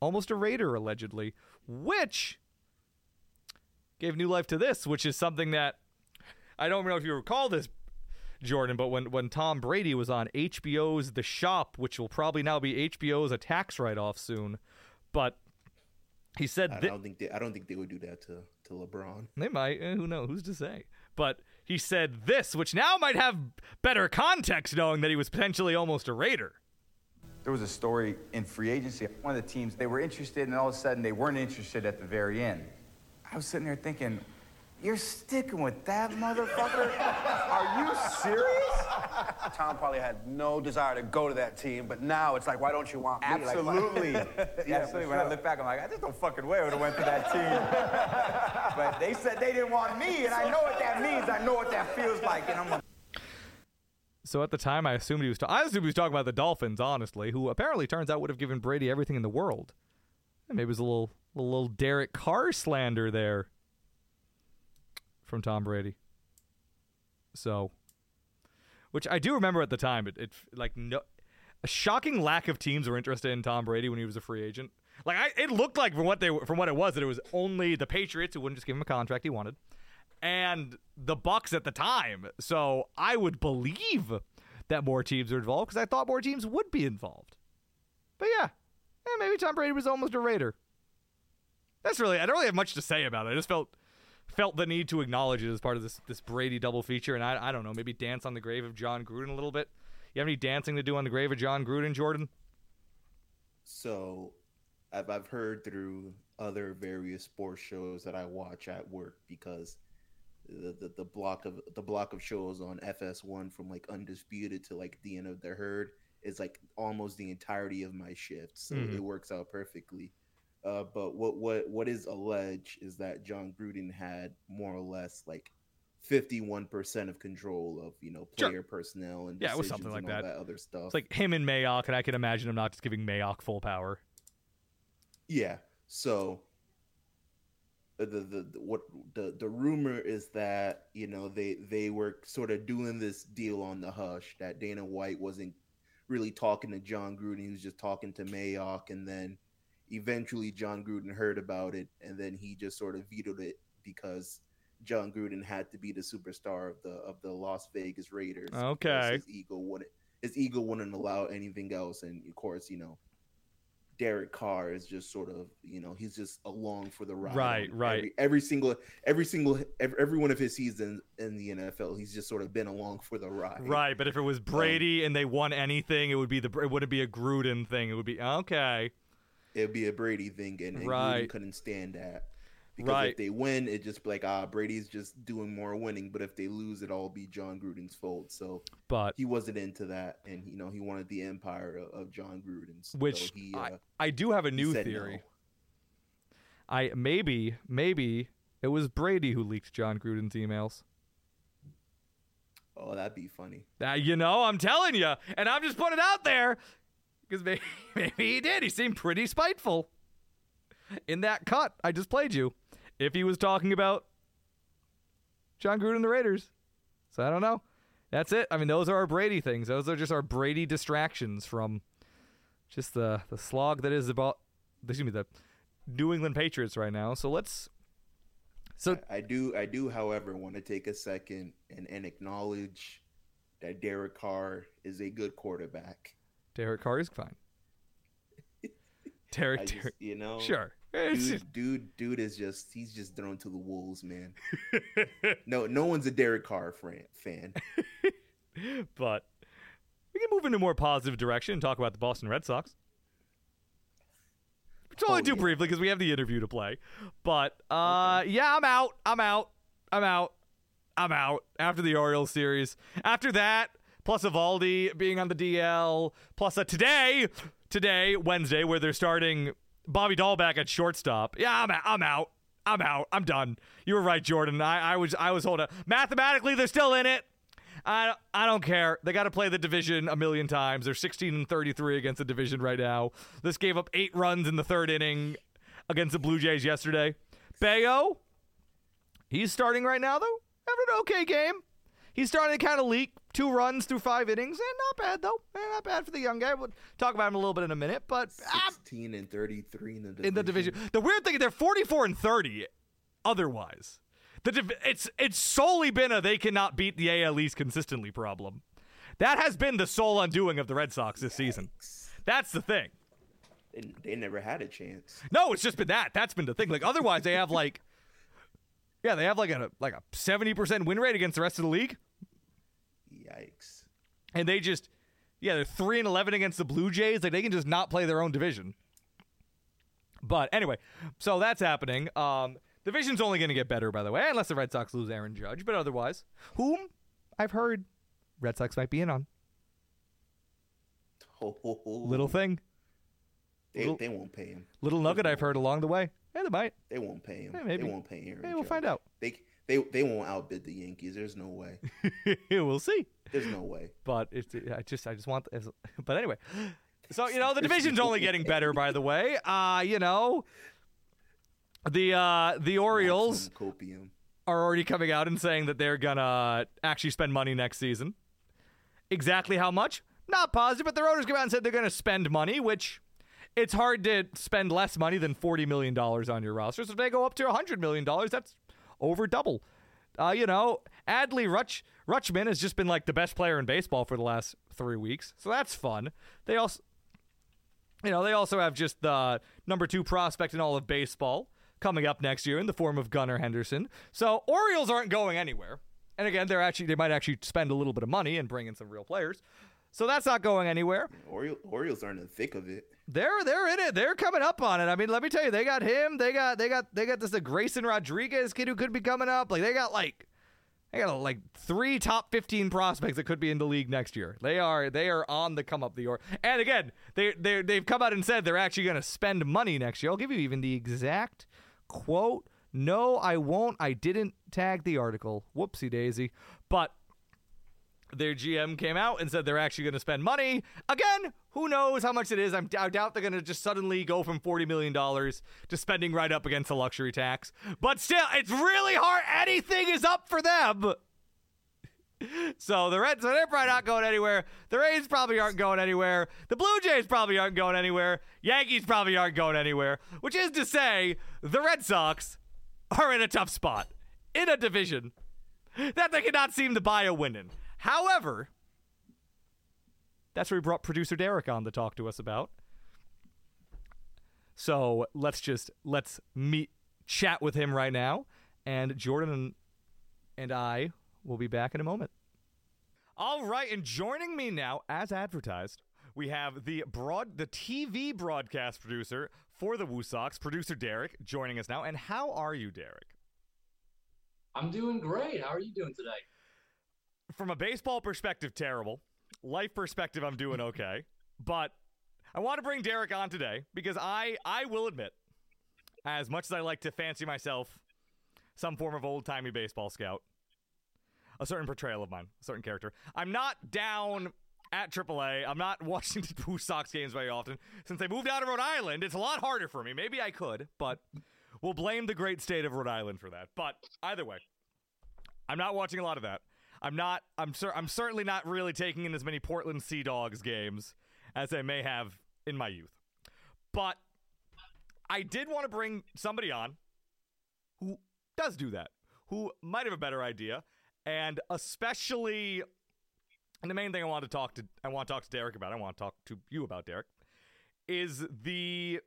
almost a Raider allegedly, which gave new life to this, which is something that I don't know if you recall this, Jordan, but when when Tom Brady was on HBO's The Shop, which will probably now be HBO's A Tax Write Off soon, but he said I thi- don't think they. I don't think they would do that to to LeBron. they might. eh, Who knows? Who's to say? But he said this, which now might have better context, knowing that he was potentially almost a Raider. There was a story in free agency. One of the teams, they were interested, and all of a sudden they weren't interested at the very end. I was sitting there thinking, you're sticking with that motherfucker? Are you serious? Tom probably had no desire to go to that team, but now it's like, why don't you want me? Like, why- Absolutely. Yeah, Absolutely. for When I look back, I'm like, I just don't fucking way I would have went to that team. but they said they didn't want me, and I know what that means. I know what that feels like, and I'm like, So at the time, I assumed he was. Ta- I assumed he was talking about the Dolphins, honestly, who apparently turns out would have given Brady everything in the world. And maybe it was a little, a little Derek Carr slander there from Tom Brady. So, which I do remember at the time. It, it like no, a shocking lack of teams were interested in Tom Brady when he was a free agent. Like I, it looked like from what they from what it was that it was only the Patriots who wouldn't just give him a contract he wanted, and the Bucs at the time. So I would believe that more teams are involved because I thought more teams would be involved. But yeah, yeah, maybe Tom Brady was almost a Raider. That's really I don't really have much to say about it. I just felt felt the need to acknowledge it as part of this this Brady double feature, and I I don't know maybe dance on the grave of Jon Gruden a little bit. You have any dancing to do on the grave of Jon Gruden, Jordan? So, I've I've heard through other various sports shows that I watch at work because the, the the block of the block of shows on FS1 from like undisputed to like the end of the herd is like almost the entirety of my shift, so Mhm. it works out perfectly. Uh, but what what what is alleged is that Jon Gruden had more or less like. 51% of control of you know Sure. player personnel and Yeah, it was something like that. that other stuff It's like him and Mayock, and I can imagine him not just giving Mayock full power. Yeah. So the, the the the- what the the rumor is that you know they they were sort of doing this deal on the hush that Dana White wasn't really talking to Jon Gruden he was just talking to Mayock and then eventually Jon Gruden heard about it and then he just sort of vetoed it because Jon Gruden had to be the superstar of the of the Las Vegas Raiders Okay. his ego wouldn't his ego wouldn't allow anything else and of course you know Derek Carr is just sort of, you know, he's just along for the ride. Right, right. Every, every single, every single, every, every one of his seasons in the NFL, he's just sort of been along for the ride. Right, but if it was Brady um, and they won anything, it would be the it wouldn't be a Gruden thing. It would be okay. It'd be a Brady thing, and, and Right. Gruden couldn't stand that. Because Right. if they win, it just be like ah, Brady's just doing more winning. But if they lose, it all be Jon Gruden's fault. So But he wasn't into that, and you know he wanted the empire of, of Jon Gruden. So which he, I, uh, I do have a new theory. no. I maybe maybe it was Brady who leaked Jon Gruden's emails. Oh, that'd be funny. Uh, you know, I'm telling you, and I'm just putting it out there because maybe, maybe he did. He seemed pretty spiteful in that cut I just played you. If he was talking about Jon Gruden and the Raiders, so I don't know. That's it. I mean, those are our Brady things. Those are just our Brady distractions from just the the slog that is about. Excuse me, the New England Patriots right now. So let's. So I do, I do, however, want to take a second and, and acknowledge that Derek Carr is a good quarterback. Derek Carr is fine. Derek, just, Derek you know, sure. Dude, dude, dude is just he's just thrown to the wolves, man. no, no one's a Derek Carr fan. but we can move into a more positive direction and talk about the Boston Red Sox. Which I'll only Oh, do yeah. briefly because we have the interview to play. But uh, yeah, I'm out. I'm out. I'm out. I'm out after the Orioles series. After that, plus Eovaldi being on the DL, plus a today, today Wednesday, where they're starting Bobby Dalbec at shortstop. Yeah, I'm out. I'm out. I'm out. I'm done. You were right, Jordan. I, I was I was holding. Mathematically, they're still in it. I I don't care. They got to play the division a million times. They're 16 and 33 against the division right now. This gave up eight runs in the third inning against the Blue Jays yesterday. Bello, he's starting right now though. Having an okay game. He's starting to kind of leak two runs through five innings, and not bad though. Eh, not bad for the young guy. We'll talk about him a little bit in a minute, but ah, Sixteen and thirty-three in the division. in the division. The weird thing is they're 44 and 30 otherwise. The div- it's it's solely been a they cannot beat the AL East consistently problem. That has been the sole undoing of the Red Sox this season. That's the thing. They, they never had a chance. No, it's just been that. That's been the thing. Like otherwise they have like Yeah, they have like a like a 70% win rate against the rest of the league Yikes. and they just yeah, they're 3 and 11 against the Blue Jays. Like they can just not play their own division. But anyway, so that's happening. Um, division's only going to get better, by the way, unless the Red Sox lose Aaron Judge. But otherwise, whom I've heard Red Sox might be in on. Ho. Little thing, they, little- they won't pay him. little nugget I've heard along the way. Yeah, they might. They won't pay him. Yeah, maybe. They won't pay Aaron. Hey, we'll Judge. find out. They they they won't outbid the Yankees. There's no way. we'll see. There's no way. But it's I just I just want. But anyway, so you know the division's only getting better. By the way, uh, you know. The uh the Orioles copium. are already coming out and saying that they're gonna actually spend money next season. Exactly how much? Not positive, but their owners came out and said they're gonna spend money, which it's hard to spend less money than forty million dollars on your roster. So if they go up to hundred million dollars, that's over double. Uh, you know, Adley Rutsch Rutschman has just been like the best player in baseball for the last three weeks, so that's fun. They also you know, they also have just the number two prospect in all of baseball coming up next year in the form of Gunnar Henderson. So Orioles aren't going anywhere. And again, they're actually they might actually spend a little bit of money and bring in some real players. So that's not going anywhere. Oriole, Orioles are in the thick of it. They're they're in it. They're coming up on it. I mean, let me tell you, they got him. They got they got they got this uh, Grayson Rodriguez kid who could be coming up. Like they got like they got like three top fifteen prospects that could be in the league next year. They are they are on the come up. The or and again they they they've come out and said they're actually going to spend money next year. I'll give you even the exact quote. No, I won't. I didn't tag the article. Whoopsie daisy. But their GM came out and said they're actually going to spend money. Again, who knows how much it is? I doubt they're going to just suddenly go from $40 million to spending right up against the luxury tax. But still, it's really hard. Anything is up for them. So the Reds, so they're probably not going anywhere. The Rays probably aren't going anywhere. The Blue Jays probably aren't going anywhere. Yankees probably aren't going anywhere. Which is to say, the Red Sox are in a tough spot in a division that they cannot seem to buy a win in. However, that's where we brought producer Derrick on to talk to us about. So let's just let's meet chat with him right now, and Jordan and, and I will be back in a moment. All right, and joining me now, as advertised, we have the broad the TV broadcast producer for the Woo Sox, producer Derrick, joining us now. And how are you, Derrick? I'm doing great. How are you doing today? From a baseball perspective, terrible. Life perspective, I'm doing okay. But I want to bring Derek on today because I, I will admit, as much as I like to fancy myself some form of old timey baseball scout, a certain portrayal of mine, a certain character. I'm not down at AAA. I'm not watching the Blue Sox games very often. Since I moved out of Rhode Island, it's a lot harder for me. Maybe I could, but we'll blame the great state of Rhode Island for that. But either way, I'm not watching a lot of that. I'm not. I'm. Cer- I'm certainly not really taking in as many Portland Sea Dogs games as I may have in my youth. But I did want to bring somebody on who does do that, who might have a better idea, and especially. And the main thing I want to talk to I want to talk to Derrick about. I want to talk to you about Derrick is the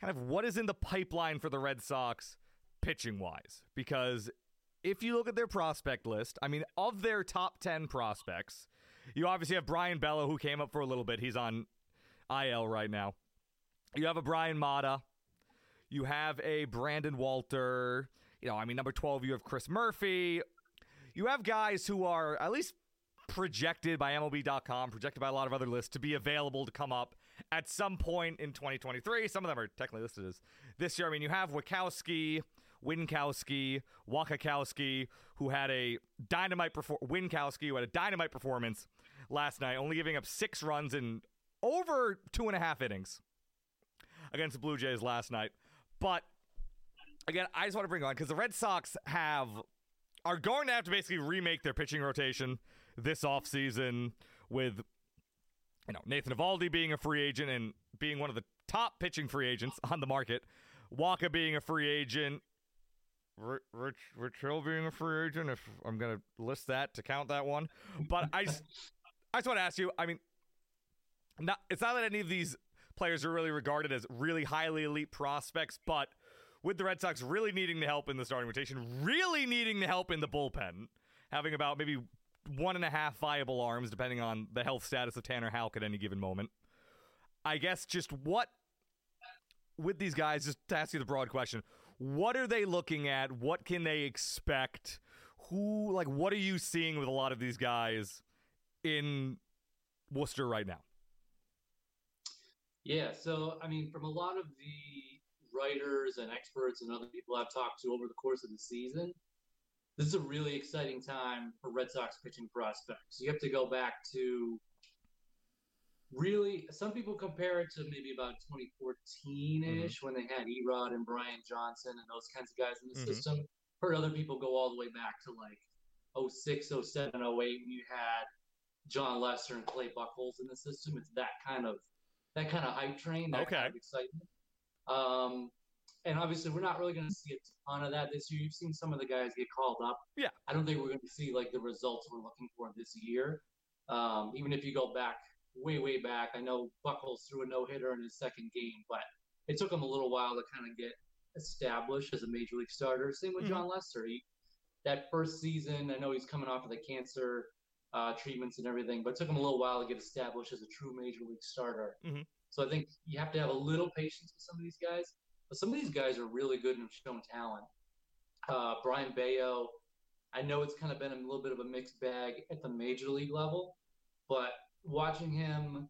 kind of what is in the pipeline for the Red Sox pitching wise because if you look at their prospect list, I mean, of their top 10 prospects, you obviously have Brayan Bello, who came up for a little bit. He's on IL right now. You have a Bryan Mata. You have a Brandon Walter. You know, I mean, number 12, you have Chris Murphy. You have guys who are at least projected by MLB.com, projected by a lot of other lists to be available to come up at some point in 2023. Some of them are technically listed as this year. I mean, you have Witkowski, Winkowski, Wakakowski, who had a dynamite perfor- Winkowski, who had a dynamite performance last night, only giving up six runs in over two and a half innings against the Blue Jays last night. But again, I just want to bring on because the Red Sox have are going to have to basically remake their pitching rotation this offseason with you know Nathan Eovaldi being a free agent and being one of the top pitching free agents on the market, Wacha being a free agent, Rich Rich, Hill being a free agent. If I'm going to list that to count that one, but I I just want to ask you. I mean, not it's not that any of these players are really regarded as really highly elite prospects, but with the Red Sox really needing the help in the starting rotation, really needing the help in the bullpen, having about maybe one and a half viable arms, depending on the health status of Tanner Houck at any given moment. I guess just what with these guys, just to ask you the broad question, what are they looking at? What can they expect? Who like what are you seeing with a lot of these guys in Worcester right now? Yeah, so I mean, from a lot of the writers and experts and other people I've talked to over the course of the season, this is a really exciting time for Red Sox pitching prospects. You have to go back to really, some people compare it to maybe about 2014 ish mm-hmm. when they had E-Rod and Brian Johnson and those kinds of guys in the mm-hmm. system. Heard other people go all the way back to like 06, 07, 08 when you had Jon Lester and Clay Buchholz in the system. It's that kind of that kind of hype train, that okay. kind of excitement. Um, and obviously, we're not really going to see a ton of that this year. You've seen some of the guys get called up. Yeah. I don't think we're going to see like the results we're looking for this year. Um, even if you go back way, way back, I know Buchholz threw a no hitter in his second game, but it took him a little while to kind of get established as a major league starter. Same with mm-hmm. Jon Lester. He, that first season, I know he's coming off of the cancer uh, treatments and everything, but it took him a little while to get established as a true major league starter. Mm-hmm. So I think you have to have a little patience with some of these guys. But some of these guys are really good and have shown talent. Uh, Brayan Bello, I know it's kind of been a little bit of a mixed bag at the major league level, but watching him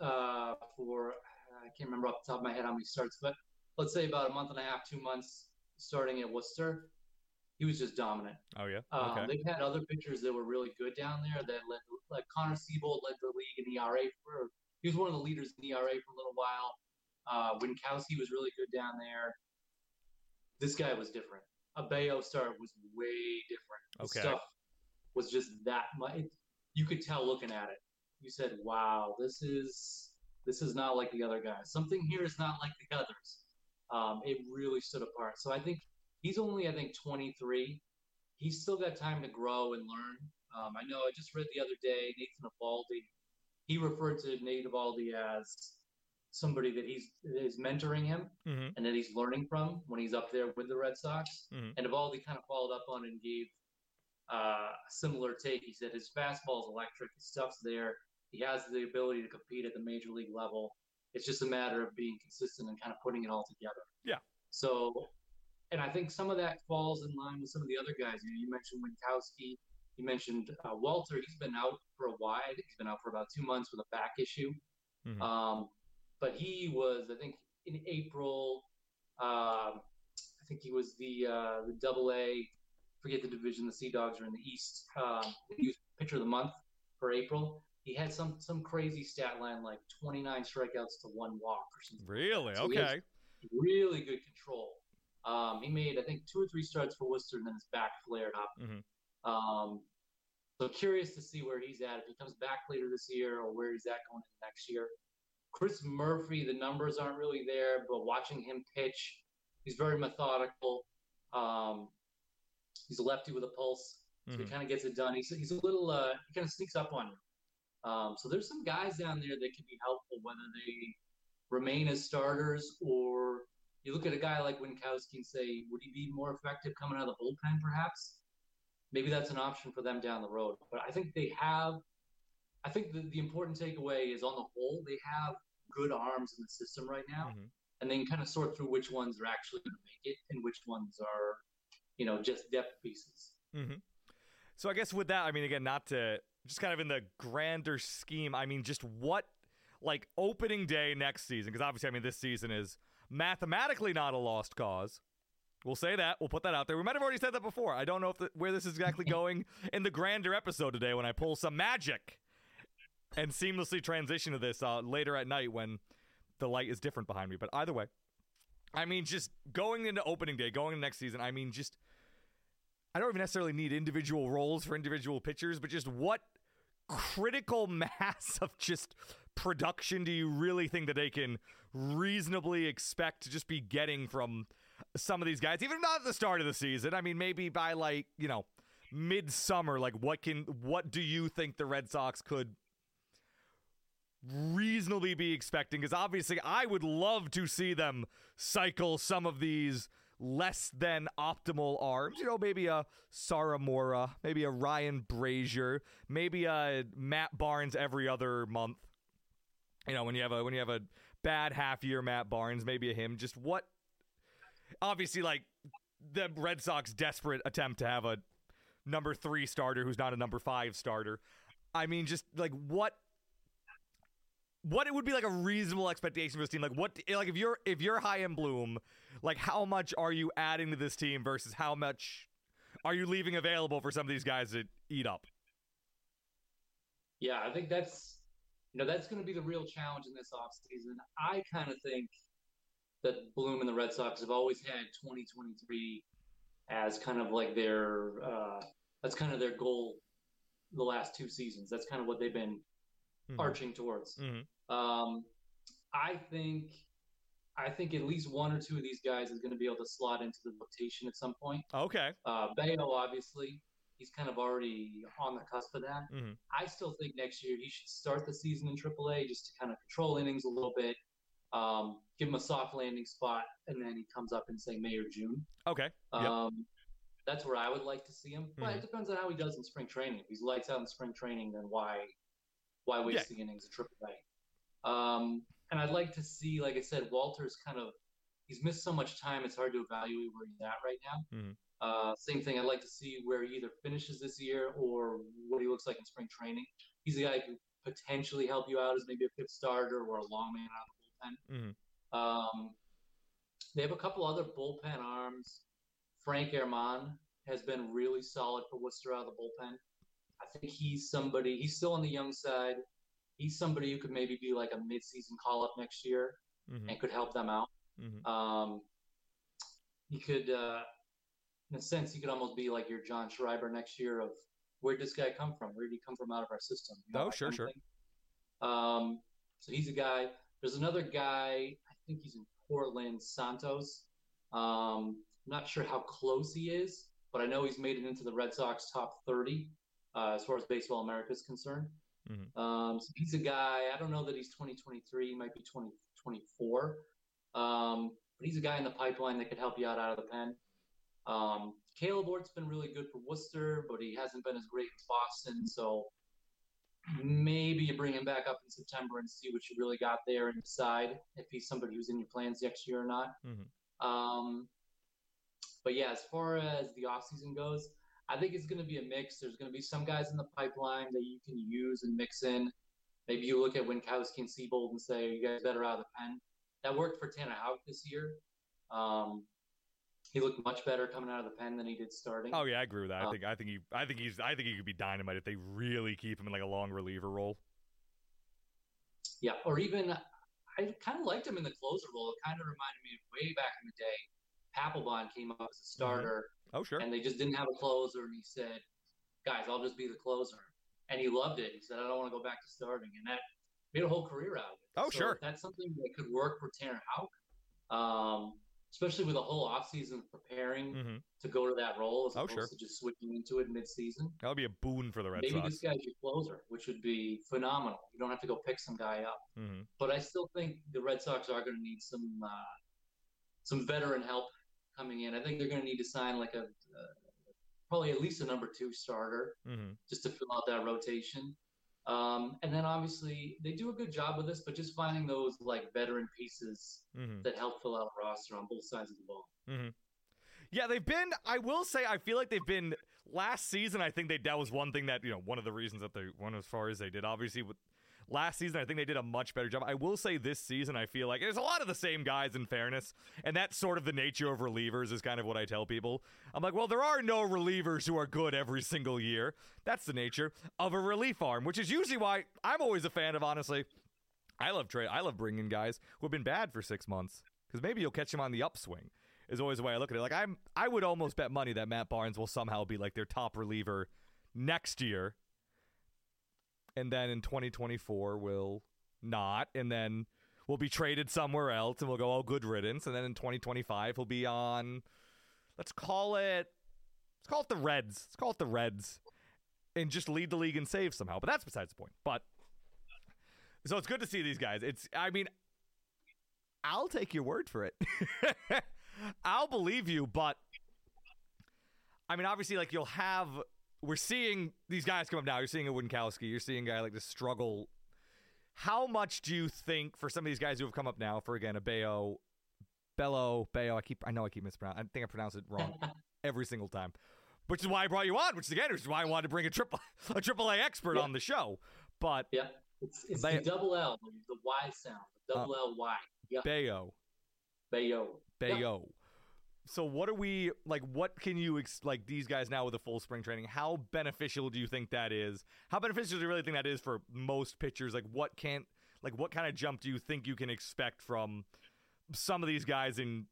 uh, for I can't remember off the top of my head how many starts, but let's say about a month and a half, two months starting at Worcester, he was just dominant. Oh yeah. Um, okay. they've had other pitchers that were really good down there that led, like Connor Seabold led the league in ERA for. He was one of the leaders in ERA for a little while. Uh, Winkowski was really good down there. This guy was different. A Bello start was way different. The okay. Stuff was just that much. You could tell looking at it. You said, "Wow, this is this is not like the other guys. Something here is not like the others." Um, it really stood apart. So I think he's only, I think, 23. He's still got time to grow and learn. Um, I know. I just read the other day Nathan Eovaldi. He referred to Nate Eovaldi as somebody that he's is mentoring him mm-hmm. and that he's learning from when he's up there with the Red Sox. Mm-hmm. And Eovaldi kind of followed up on and gave uh, a similar take. He said his fastball is electric, his stuff's there. He has the ability to compete at the major league level. It's just a matter of being consistent and kind of putting it all together. Yeah. So, and I think some of that falls in line with some of the other guys. You, know, you mentioned Winkowski. You mentioned uh, Walter. He's been out for a while. He's been out for about two months with a back issue. Mm-hmm. Um, but he was, I think, in April. Um, I think he was the uh, the Double A forget the division. The Sea Dogs are in the East. Um, he was pitcher of the month for April. He had some some crazy stat line like 29 strikeouts to one walk or something. Really? So Okay. really good control. Um, he made I think two or three starts for Worcester, and then his back flared up. Mhm. Um, so curious to see where he's at if he comes back later this year or where he's at going into next year. Chris Murphy, the numbers aren't really there, but watching him pitch, he's very methodical. Um, he's a lefty with a pulse, so he Mhm. kind of gets it done. He's, he's a little, uh, he kind of sneaks up on you. Um, so there's some guys down there that can be helpful, whether they remain as starters or you look at a guy like Winkowski and say, would he be more effective coming out of the bullpen, perhaps? Maybe that's an option for them down the road. But I think they have, I think the, the important takeaway is on the whole, they have good arms in the system right now. Mhm. And then kind of sort through which ones are actually going to make it and which ones are, you know, just depth pieces. Mm-hmm. So I guess with that, I mean, again, not to just kind of in the grander scheme. I mean, just what like opening day next season? Because obviously, I mean, this season is mathematically not a lost cause. We'll say that. We'll put that out there. We might have already said that before. I don't know if the, where this is exactly going in the grander episode today when I pull some magic and seamlessly transition to this uh, later at night when the light is different behind me. But either way, I mean, just going into opening day, going into next season. I mean, just I don't even necessarily need individual roles for individual pitchers, but just what critical mass of just production do you really think that they can reasonably expect to just be getting from some of these guys, even not at the start of the season? I mean, maybe by like, you know, midsummer, like what can what do you think the Red Sox could reasonably be expecting? Because obviously I would love to see them cycle some of these less than optimal arms. You know, maybe a Sawamura, maybe a Ryan Brasier, maybe a Matt Barnes every other month. You know, when you have a when you have a bad half year Matt Barnes, maybe a him. Just what obviously like the Red Sox desperate attempt to have a number three starter who's not a number five starter. I mean, just like what what it would be like a reasonable expectation for this team. Like what like if you're if you're Chaim Bloom, like how much are you adding to this team versus how much are you leaving available for some of these guys to eat up? Yeah, I think that's you know that's going to be the real challenge in this offseason. I kind of think that Bloom and the Red Sox have always had 2023 as kind of like their uh, that's kind of their goal the last two seasons. That's kind of what they've been Mhm. arching towards. Mhm. Um, I think I think at least one or two of these guys is going to be able to slot into the rotation at some point. Okay. Uh, Bello, obviously, he's kind of already on the cusp of that. Mhm. I still think next year he should start the season in AAA just to kind of control innings a little bit, um, give him a soft landing spot, and then he comes up in say May or June. Okay. Yep. Um, That's where I would like to see him, but Mhm. it depends on how he does in spring training. If he's lights out in spring training, then why why waste the innings at AAA? Um, and I'd like to see, like I said, Walter's kind of he's missed so much time; it's hard to evaluate where he's at right now. Mhm. Uh, same thing. I'd like to see where he either finishes this year or what he looks like in spring training. He's a guy who could potentially help you out as maybe a fifth starter or a long man out of the bullpen. Mhm. Um, they have a couple other bullpen arms. Frank German has been really solid for Worcester out of the bullpen. I think he's somebody. He's still on the young side. He's somebody who could maybe be like a midseason call up next year Mhm. and could help them out. Mhm. Um, he could, uh, in a sense, he could almost be like your John Schreiber next year. Of where did this guy come from? Where did he come from out of our system? You Oh, sure, sure. Um, so he's a guy. There's another guy. I think he's in Portland, Santos. Um, I'm not sure how close he is, but I know he's made it into the Red Sox top 30 uh, as far as Baseball America is concerned. Mhm. Um, so he's a guy. I don't know that he's 2023. He might be 2024. Um, but he's a guy in the pipeline that could help you out out of the pen. Um, Caleb Ort's been really good for Worcester, but he hasn't been as great as Boston. So maybe you bring him back up in September and see what you really got there and decide if he's somebody who's in your plans next year or not. Mhm. Um, but yeah, as far as the offseason goes, I think it's going to be a mix. There's going to be some guys in the pipeline that you can use and mix in. Maybe you look at Winkowski and Seabold and say, you guys better out of the pen. That worked for Tanner Houck this year. Um, He looked much better coming out of the pen than he did starting. Oh yeah, I agree with that. I Uh, think I think he I think he's I think he could be dynamite if they really keep him in like a long reliever role. Yeah, or even I kind of liked him in the closer role. It kind of reminded me of way back in the day. Papelbon came up as a starter, Oh sure. and they just didn't have a closer, and he said, "Guys, I'll just be the closer," and he loved it. He said, "I don't want to go back to starting," and that made a whole career out of it. Oh, So sure. that's something that could work for Tanner Houck, um, especially with a whole offseason preparing hmm to go to that role as Oh, opposed sure. to just switching into it mid-season. That would be a boon for the Red Maybe Sox. Maybe this guy's your closer, which would be phenomenal. You don't have to go pick some guy up hmm but I still think the Red Sox are going to need some uh, some veteran help coming in. I think they're going to need to sign like a uh, probably at least a number two starter hmm just to fill out that rotation. Um, and then obviously they do a good job with this, but just finding those like veteran pieces hmm that help fill out a roster on both sides of the ball. hmm Yeah, they've been. I will say, I feel like they've been. Last season, I think they that was one thing that you know one of the reasons that they went as far as they did. Obviously, with last season, I think they did a much better job. I will say this season, I feel like there's a lot of the same guys. In fairness, and that's sort of the nature of relievers. Is kind of what I tell people. I'm like, well, there are no relievers who are good every single year. That's the nature of a relief arm, which is usually why I'm always a fan of. Honestly, I love trade. I love bringing guys who have been bad for six months because maybe you'll catch them on the upswing. Is always the way I look at it. Like I'm, I would almost bet money that Matt Barnes will somehow be like their top reliever next year, and then in 2024 we'll not, and then we'll be traded somewhere else, and we'll go, oh, good riddance, and then in 2025 he'll be on. Let's call it. Let's call it the Reds. Let's call it the Reds, and just lead the league in saves somehow. But that's besides the point. But so it's good to see these guys. It's I mean I'll take your word for it. I'll believe you, but I mean obviously like you'll have we're seeing these guys come up now. You're seeing a Winkowski, you're seeing a guy like this struggle. How much do you think for some of these guys who have come up now for again a Bayo Bello, Bayo, I keep I know I keep mispronouncing I think I pronounce it wrong every single time. Which is why I brought you on, which is again, which is why I wanted to bring a triple a triple A expert Yeah. on the show. But Yeah, it's, it's They- the double L, the Y sound, the double uh, L Y. Yeah, Bayo, Bayo. Bayo. So what are we like? What can you ex- like these guys now with a full spring training? How beneficial do you think that is? How beneficial do you really think that is for most pitchers? Like what can't like what kind of jump do you think you can expect from some of these guys in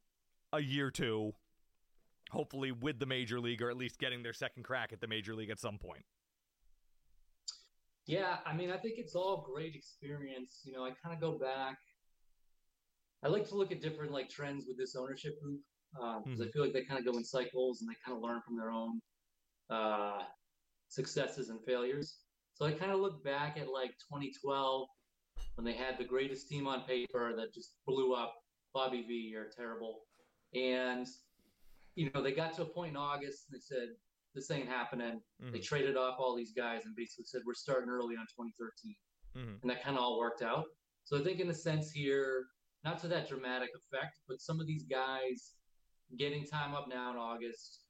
a year two? Hopefully with the major league or at least getting their second crack at the major league at some point. Yeah, I mean, I think it's all great experience. You know, I kind of go back. I like to look at different like trends with this ownership group because I feel like they kind of go in cycles and they kind of learn from their own uh, successes and failures. So I kind of look back at like 2012 when they had the greatest team on paper that just blew up. Bobby V, you're terrible, and you know they got to a point in August and they said this ain't happening. They Mhm. traded off all these guys and basically said we're starting early on 2013, Mhm. and that kind of all worked out. So I think in a sense here, not to that dramatic effect, but some of these guys getting time up now in August.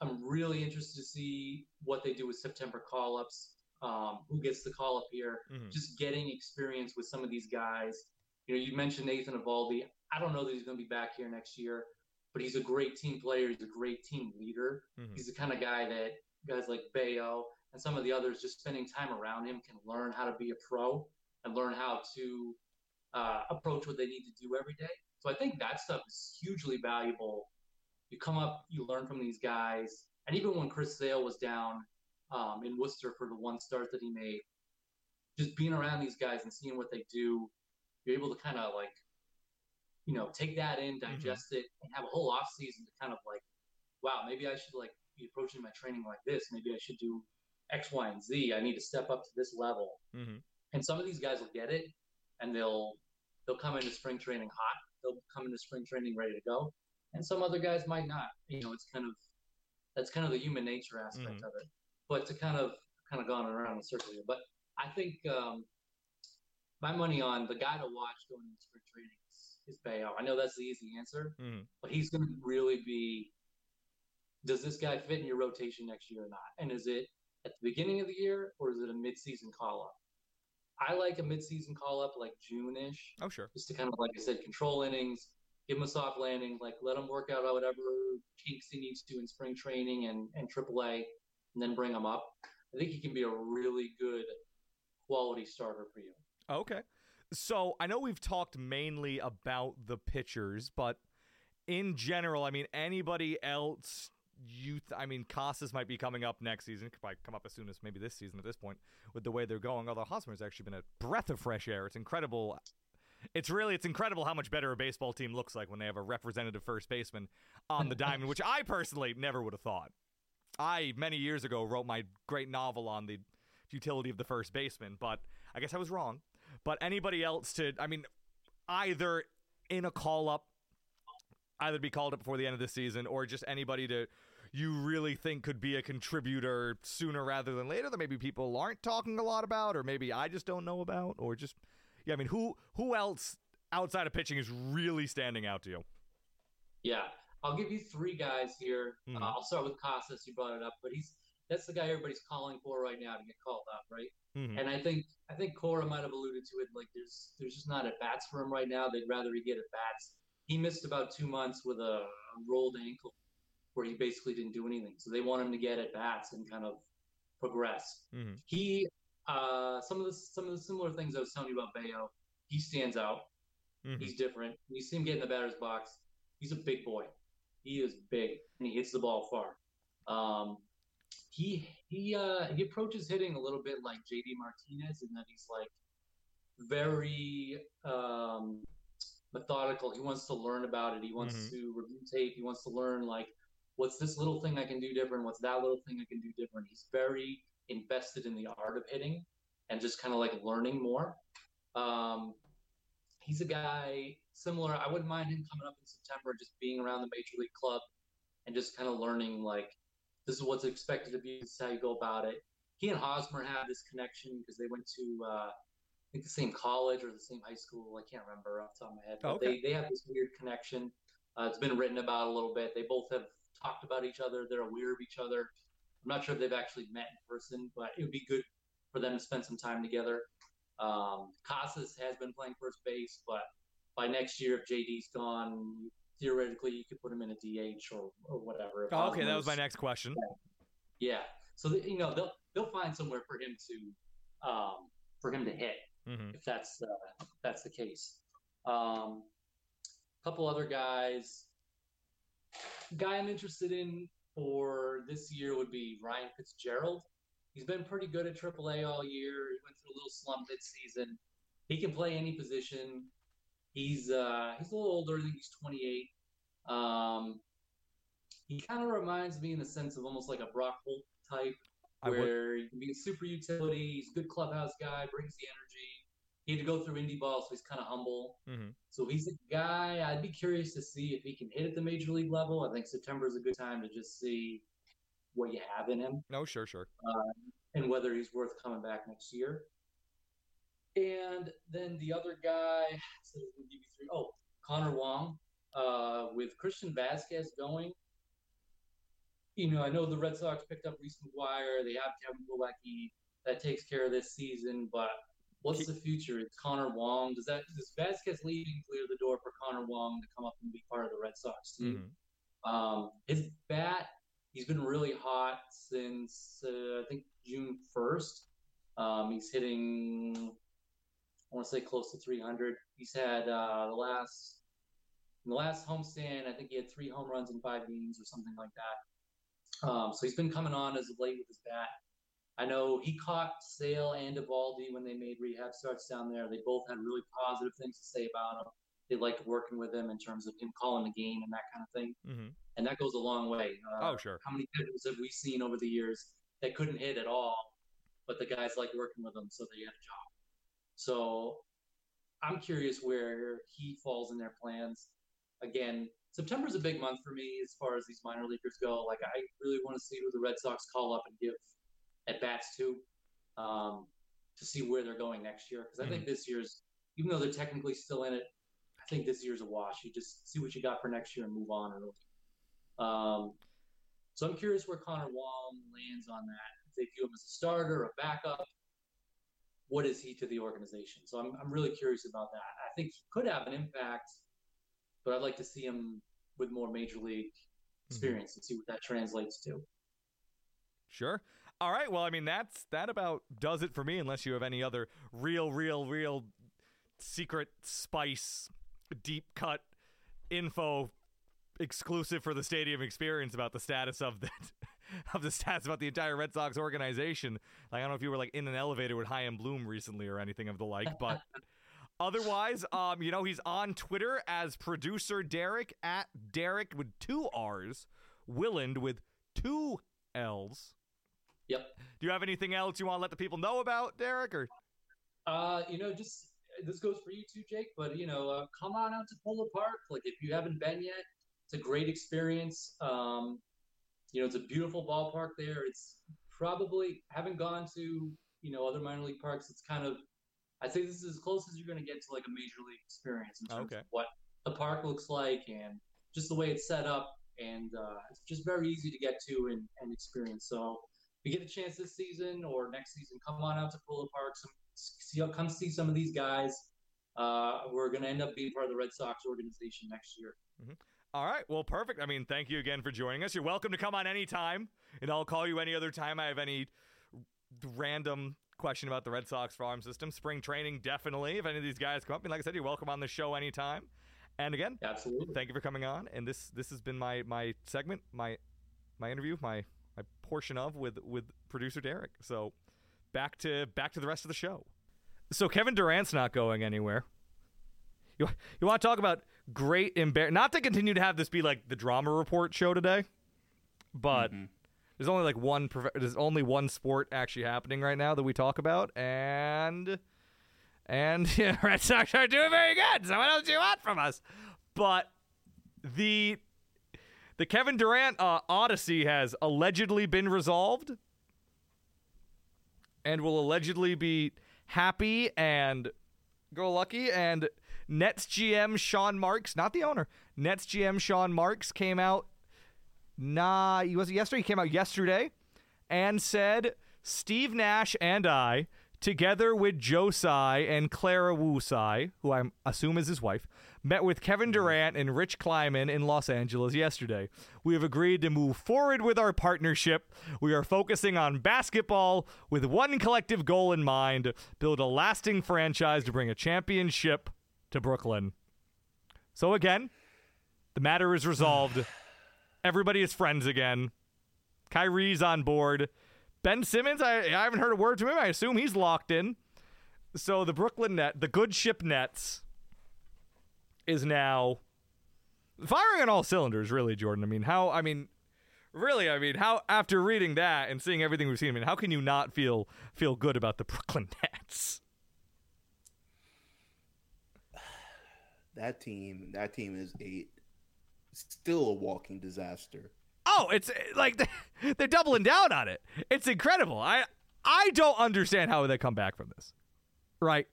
I'm really interested to see what they do with September call ups. Um, who gets the call up here? Mhm. Just getting experience with some of these guys. You know, you mentioned Nathan Eovaldi. I don't know that he's going to be back here next year, but he's a great team player. He's a great team leader. Mhm. He's the kind of guy that guys like Bello and some of the others just spending time around him can learn how to be a pro and learn how to uh, approach what they need to do every day. So I think that stuff is hugely valuable. You come up, you learn from these guys, and even when Chris Sale was down um, in Worcester for the one start that he made, just being around these guys and seeing what they do, you're able to kind of like, you know, take that in, digest it, and have a whole off season to kind of like, wow, maybe I should like be approaching my training like this. Maybe I should do X, Y, and Z. I need to step up to this level. Mhm. And some of these guys will get it, and they'll they'll come into spring training hot. They'll come into spring training ready to go, and some other guys might not. You know, it's kind of that's kind of the human nature aspect of it. But to kind of kind of gone around in a circle here. But I think um, my money on the guy to watch going into spring training is, is Bello. I know that's the easy answer, Mhm. but he's going to really be. Does this guy fit in your rotation next year or not? And is it at the beginning of the year or is it a mid-season call-up? I like a mid-season call-up like June-ish, Oh sure. just to kind of, like I said, control innings, give him a soft landing, like let him work out whatever kinks he needs to in spring training and and AAA, and then bring him up. I think he can be a really good quality starter for you. Okay. So I know we've talked mainly about the pitchers, but in general, I mean, anybody else you th- I mean Casas might be coming up next season. Could probably come up as soon as maybe this season at this point with the way they're going. Although Hosmer's actually been a breath of fresh air. It's incredible. It's really it's incredible how much better a baseball team looks like when they have a representative first baseman on the diamond, which I personally never would have thought. I many years ago wrote my great novel on the futility of the first baseman, but I guess I was wrong. But anybody else to I mean either in a call up either be called up before the end of the season or just anybody to you really think could be a contributor sooner rather than later that maybe people aren't talking a lot about or maybe I just don't know about or just yeah I mean who who else outside of pitching is really standing out to you Yeah, I'll give you three guys here. Mhm. Uh, I'll start with Casas. You brought it up, but he's that's the guy everybody's calling for right now to get called up, right? Mhm. And I think I think Cora might have alluded to it. Like there's there's just not at bats for him right now. They'd rather he get at bats. He missed about two months with a rolled ankle, where he basically didn't do anything. So they want him to get at bats and kind of progress. Mhm. He uh, some of the some of the similar things I was telling you about Bello. He stands out. Mhm. He's different. You see him get in the batter's box. He's a big boy. He is big and he hits the ball far. Um, he he uh, he approaches hitting a little bit like JD Martinez in that he's like very um, methodical. He wants to learn about it. He wants Mhm. to review tape. He wants to learn like what's this little thing I can do different. What's that little thing I can do different. He's very invested in the art of hitting and just kind of like learning more. Um, he's a guy similar. I wouldn't mind him coming up in September, just being around the major league club and just kind of learning like this is what's expected of you. This is how you go about it. He and Hosmer have this connection because they went to uh, I think the same college or the same high school. I can't remember off the top of my head, but Okay. they they have this weird connection. Uh, it's been written about a little bit. They both have talked about each other. They're aware of each other. I'm not sure if they've actually met in person, but it would be good for them to spend some time together. Um, Casas has been playing first base, but by next year, if JD's gone, theoretically you could put him in a DH or, or whatever. Oh, okay that was my next question Yeah, so that, you know they'll they'll find somewhere for him to um, for him to hit Mhm. if that's uh, if that's the case. Um, a couple other guys. Guy I'm interested in for this year would be Ryan Fitzgerald. He's been pretty good at AAA all year. He went through a little slump this season. He can play any position. He's uh, he's a little older. I think he's 28. Um, he kind of reminds me in the sense of almost like a Brock Holt type, where he can be a super utility. He's a good clubhouse guy, brings the energy. He had to go through indie ball, so he's kind of humble. Mhm. So he's a guy I'd be curious to see if he can hit at the major league level. I think September is a good time to just see what you have in him no sure sure and whether he's worth coming back next year. And then the other guy, so give you three. Oh, Connor Wong, uh, with Christian Vazquez going. You know, I know the Red Sox picked up Reese McGuire. They have Kevin Plawecki. That takes care of this season. But what's the future? It's Connor Wong. Does that does Vazquez leaving clear the door for Connor Wong to come up and be part of the Red Sox team? Mhm. Um, his bat, he's been really hot since uh, I think June 1st. Um, he's hitting, I want to say close to 300. He's had uh, the last, in the last homestand, I think he had three home runs in five games or something like that. Um, so he's been coming on as of late with his bat. I know he caught Sale and Eovaldi when they made rehab starts down there. They both had really positive things to say about him. They liked working with him in terms of him calling the game and that kind of thing Mhm. and that goes a long way. Uh, oh sure How many pitchers have we seen over the years that couldn't hit at all, but the guys liked working with them, so they had a job. So I'm curious where he falls in their plans. Again, September's a big month for me as far as these minor leaguers go. Like I really want to see who the Red Sox call up and give at bats too, um, to see where they're going next year. Because I think this year's, even though they're technically still in it, I think this year's a wash. You just see what you got for next year and move on. Really. Um, so I'm curious where Connor Wong lands on that. If they view him as a starter or a backup, what is he to the organization? So I'm, I'm really curious about that. I think he could have an impact but I'd like to see him with more major league experience and see what that translates to. Sure. All right. Well, I mean, that's that about does it for me. Unless you have any other real, real, real secret spice, deep cut info exclusive for the stadium experience about the status of the of the stats about the entire Red Sox organization. Like I don't know if you were like in an elevator with Chaim Bloom recently or anything of the like, but otherwise, um, you know, he's on Twitter as producer Derrick at Derrick with two R's, Willand with two L's. Yep. Do you have anything else you want to let the people know about, Derrick? Or Uh, you know, just this goes for you too, Jake. But you know, uh, come on out to Polar Park. Like if you haven't been yet, it's a great experience. Um, you know, it's a beautiful ballpark there. It's probably haven't gone to you know other minor league parks. It's kind of I think this is as close as you're going to get to like a major league experience in terms Okay. of what the park looks like and just the way it's set up. And uh, it's just very easy to get to and, and experience. So you get a chance this season or next season, come on out to Polar Park. Some, see, come see some of these guys. Uh, we're going to end up being part of the Red Sox organization next year. All right. Well, perfect. I mean, thank you again for joining us. You're welcome to come on anytime, and I'll call you any other time I have any random question about the Red Sox farm system. Spring training, definitely. If any of these guys come up, and like I said, you're welcome on the show anytime. And again, Absolutely. thank you for coming on. And this this has been my my segment, my my interview, my my portion of with with producer Derrick. So back to back to the rest of the show. So Kevin Durant's not going anywhere. You you want to talk about great embar not to continue to have this be like the drama report show today, but there's only like one there's only one sport actually happening right now that we talk about and and yeah, Red Sox are doing very good. So what else do you want from us? But the the Kevin Durant uh, Odyssey has allegedly been resolved and will allegedly be happy and go lucky. And Nets GM Sean Marks, not the owner, Nets GM Sean Marks came out. Nah, he was yesterday. He came out yesterday and said Steve Nash and I, together with Joe Tsai and Clara Wu Tsai, who I assume is his wife, met with Kevin mm-hmm. Durant and Rich Kleiman in Los Angeles yesterday. We have agreed to move forward with our partnership. We are focusing on basketball with one collective goal in mind build a lasting franchise to bring a championship to Brooklyn. So, again, the matter is resolved. Everybody is friends again. Kyrie's on board. Ben Simmons, I, I haven't heard a word from him. I assume he's locked in. So the Brooklyn Net, the good ship Nets, is now firing on all cylinders. Really, Jordan. I mean, how? I mean, really. I mean, how? After reading that and seeing everything we've seen, I mean, how can you not feel feel good about the Brooklyn Nets? That team, that team is a still a walking disaster. Oh, it's eh, like they're doubling down on it. It's incredible. I I don't understand how they come back from this. Right?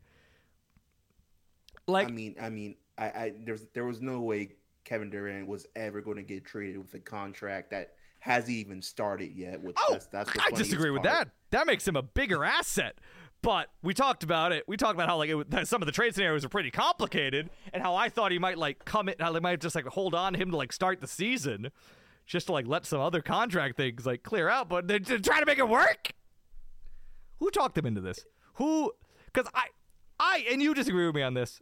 Like I mean, I mean, I, I there's there was no way Kevin Durant was ever going to get traded with a contract that hasn't even started yet. Which Oh, that's, that's the I disagree with part. that. That makes him a bigger asset. But we talked about it. We talked about how like it, some of the trade scenarios are pretty complicated, and how I thought he might like come in, how they might just like hold on to him to like start the season, just to like let some other contract things like clear out. But they're, they're trying to make it work. Who talked him into this? Who? Because I, I and you disagree with me on this.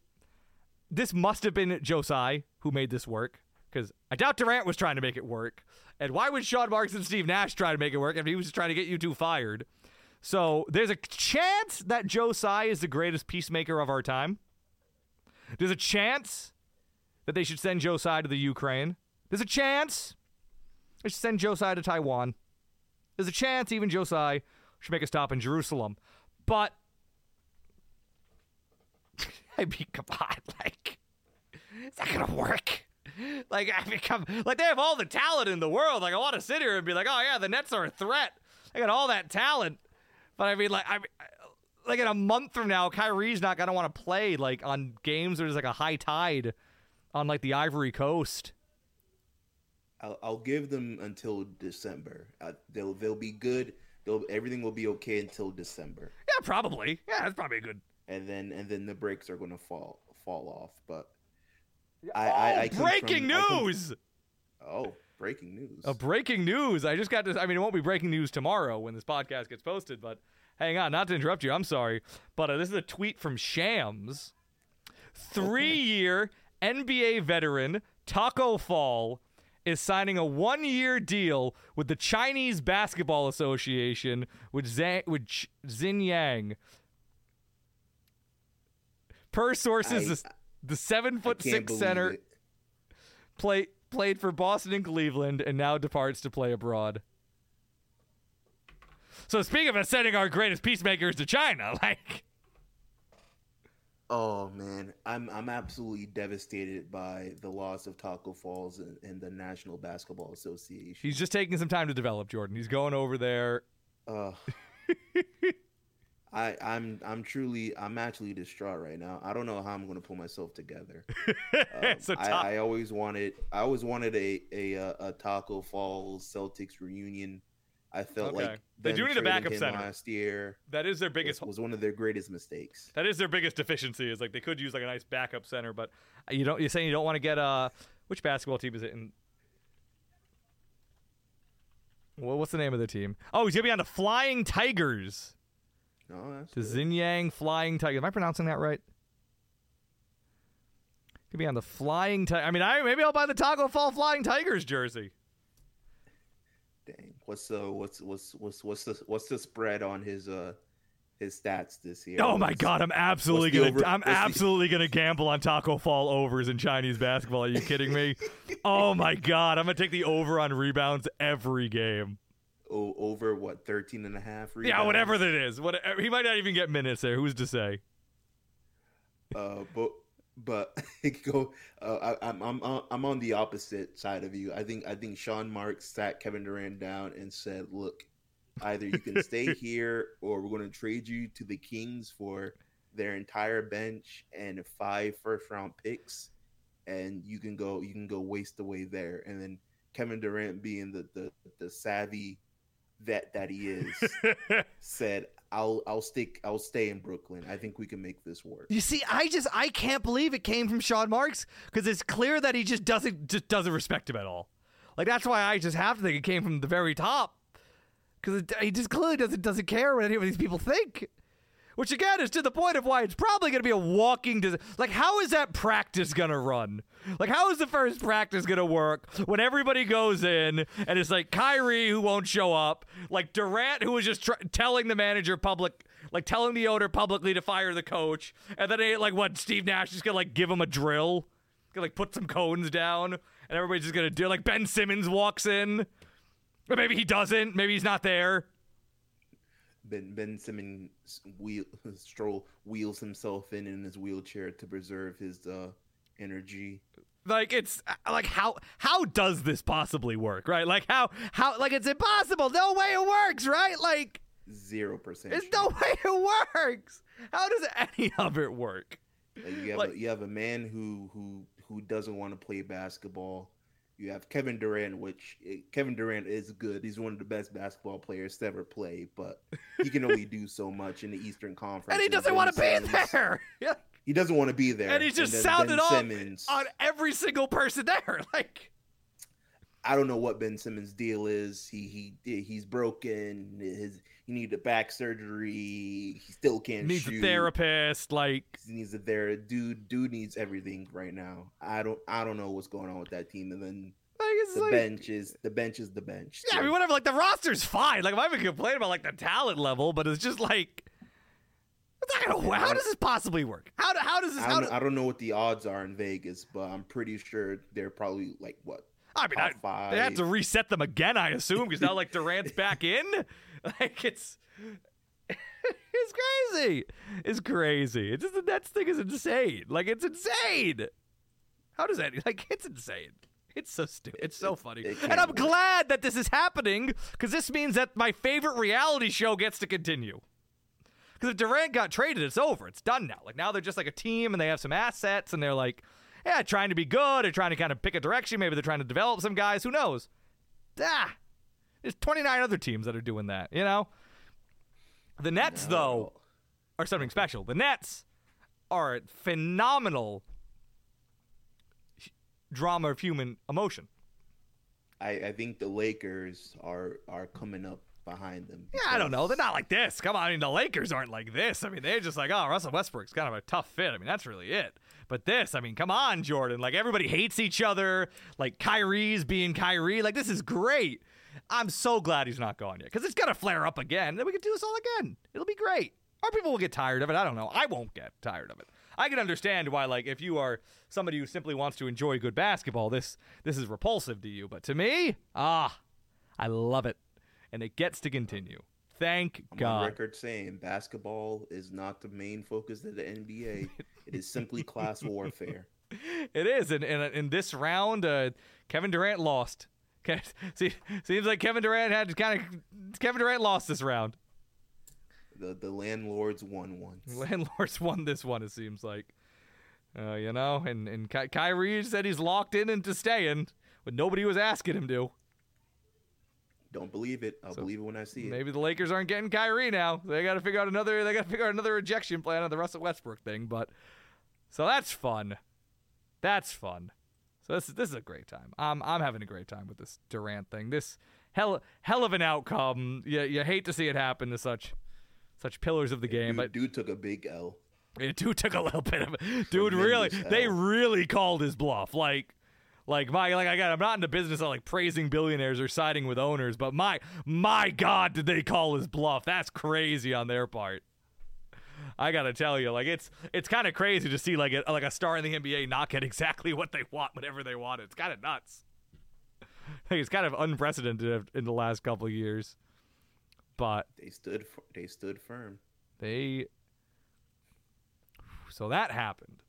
This must have been Joe Tsai who made this work. Because I doubt Durant was trying to make it work. And why would Sean Marks and Steve Nash try to make it work if he was trying to get you two fired? So there's a chance that Joe Tsai is the greatest peacemaker of our time. There's a chance that they should send Joe Tsai to the Ukraine. There's a chance they should send Joe Tsai to Taiwan. There's a chance even Joe Tsai should make a stop in Jerusalem. But I mean, come on, like it's not gonna work. Like I mean, come, like they have all the talent in the world. Like I want to sit here and be like, oh yeah, the Nets are a threat. They got all that talent, but I mean, like I, like in a month from now, Kyrie's not gonna want to play like on games where there's like a high tide on like the Ivory Coast. I'll, I'll give them until December. Uh, they'll they'll be good. They'll everything will be okay until December, Yeah, probably. Yeah, that's probably a good. And then and then the brakes are going to fall fall off. But I, I, I breaking from- news! oh, breaking news. A breaking news. I just got this. I mean, it won't be breaking news tomorrow when this podcast gets posted, but hang on, not to interrupt you. I'm sorry. But uh, this is a tweet from Shams. Three year NBA veteran Taco Fall is signing a one year deal with the Chinese Basketball Association with, Zhang, with Ch- Xinjiang. Per sources, I- the, seven foot six center it. play, played for Boston and Cleveland and now departs to play abroad. So speaking of sending our greatest peacemakers to China, like Oh man, I'm I'm absolutely devastated by the loss of Taco Falls and, and the National Basketball Association. he's just taking some time to develop, Jordan. He's going over there. Uh, I I'm I'm truly I'm actually distraught right now. I don't know how I'm going to pull myself together. Um, So I, I always wanted I always wanted a a uh, a Taco Falls Celtics reunion. I felt Okay. like They do need a backup center. last year That is their biggest. was one of their greatest mistakes. That is their biggest deficiency. Is like they could use like a nice backup center, but you don't. You're saying you don't want to get uh which basketball team is it in? Well, what's the name of the team? Oh, he's gonna be on the Flying Tigers. No, that's The good. Xinjiang Flying Tiger. Am I pronouncing that right? Could be on the Flying Tiger. I mean, I maybe I'll buy the Taco Fall Flying Tigers jersey. Dang. What's the what's what's what's what's the what's the spread on his uh his stats this year? Oh my God! I'm absolutely gonna. over- I'm what's the- absolutely gonna gamble on Taco Fall overs in Chinese basketball. Are you kidding me? oh my God! I'm gonna take the over on rebounds every game. Over what 13 and a half Yeah, whatever that is. What he might not even get minutes there. Who's to say? uh but but go uh, I, I'm I'm I'm on the opposite side of you. I think I think Sean Marks sat Kevin Durant down and said, "Look, either you can stay here or we're going to trade you to the Kings for their entire bench and five first round picks and you can go you can go waste away there." And then Kevin Durant being the the, the savvy vet that he is said, "I'll I'll stick I'll stay in Brooklyn. I think we can make this work." You see, I just I can't believe it came from Sean Marks because it's clear that he just doesn't just doesn't respect him at all. Like that's why I just have to think it came from the very top because he just clearly doesn't doesn't care what any of these people think. Which again is to the point of why it's probably going to be a walking. Dis- like, how is that practice going to run? Like, how is the first practice going to work when everybody goes in and it's like Kyrie who won't show up, like Durant who was just tr- telling the manager public, like telling the owner publicly to fire the coach, and then like what Steve Nash is going to like give him a drill, gonna like put some cones down, and everybody's just going to do like Ben Simmons walks in, or maybe he doesn't, maybe he's not there. Ben Ben Simmons wheel stroll wheels himself in in his wheelchair to preserve his uh, energy. like it's uh, like how how does this possibly work right like how how like it's impossible no way it works right like Zero percent. there's no way it works how does any of it work Like you have like- a, you have a man who who who doesn't want to play basketball. You have Kevin Durant, which eh, Kevin Durant is good. He's one of the best basketball players to ever play, but he can only do so much in the Eastern Conference. and he doesn't want to be there yeah. He doesn't want to be there. and he's just then sounded off on every single person there like I don't know what Ben Simmons' deal is. He he he's broken. His he needed a back surgery. He still can't needs shoot. a therapist like He needs a therapist. Dude, dude needs everything right now. I don't I don't know what's going on with that team. And then like it's the like bench is the bench is the bench. yeah I mean whatever like the roster's fine like I'm not even complaining about like the talent level but it's just like gonna how does this possibly work how, do, how does this I don't, do, I don't know what the odds are in Vegas, but I'm pretty sure they're probably like what I mean, I, they had to reset them again, I assume, because now like Durant's back in. Like it's, it's crazy. It's crazy. It's just the Nets thing is insane. Like it's insane. How does that? Like it's insane. It's so stupid. It's so funny. it And I'm work. glad that this is happening because this means that my favorite reality show gets to continue. Because if Durant got traded, it's over. It's done now. Like now they're just like a team and they have some assets and they're like, yeah, trying to be good or trying to kind of pick a direction. Maybe they're trying to develop some guys. Who knows? Ah, there's 29 other teams that are doing that. You know. The Nets though are something special. The Nets are a phenomenal drama of human emotion. I, I think the Lakers are are coming up behind them. Yeah, I don't know. They're not like this. Come on, I mean the Lakers aren't like this. I mean they're just like, oh, Russell Westbrook's kind of a tough fit. I mean that's really it. But this, I mean, come on, Jordan. Like everybody hates each other. Like Kyrie's being Kyrie. Like this is great. I'm so glad he's not gone yet because it's gonna flare up again. Then we can do this all again. It'll be great. Our people will get tired of it. I don't know. I won't get tired of it. I can understand why, like, if you are somebody who simply wants to enjoy good basketball, this this is repulsive to you. But to me, ah, I love it, and it gets to continue. Thank I'm on God. record saying basketball is not the main focus of the NBA. it is simply class warfare. It is, and in, in this round, uh, Kevin Durant lost. Okay, See, seems like Kevin Durant had kind of Kevin Durant lost this round. The the landlords won once. Landlords won this one. It seems like, uh, you know, and and Ky- Kyrie said he's locked in into staying, but nobody was asking him to. Don't believe it. I'll So, believe it when I see it. Maybe the Lakers aren't getting Kyrie now. They got to figure out another. They got to figure out another rejection plan on the Russell Westbrook thing. But so that's fun. That's fun. So this this is a great time. I'm I'm having a great time with this Durant thing. This hell hell of an outcome. You you hate to see it happen to such such pillars of the game, dude, but dude took a big L. it dude took a little bit of dude really Tremendous they really called his bluff like like my like I got I'm not in the business of like praising billionaires or siding with owners but my my god did they call his bluff that's crazy on their part I gotta tell you like it's it's kind of crazy to see like a, like a star in the NBA not get exactly what they want whenever they want it's kind of nuts like it's kind of unprecedented in the last couple of years but They stood f- they stood firm. they so that happened.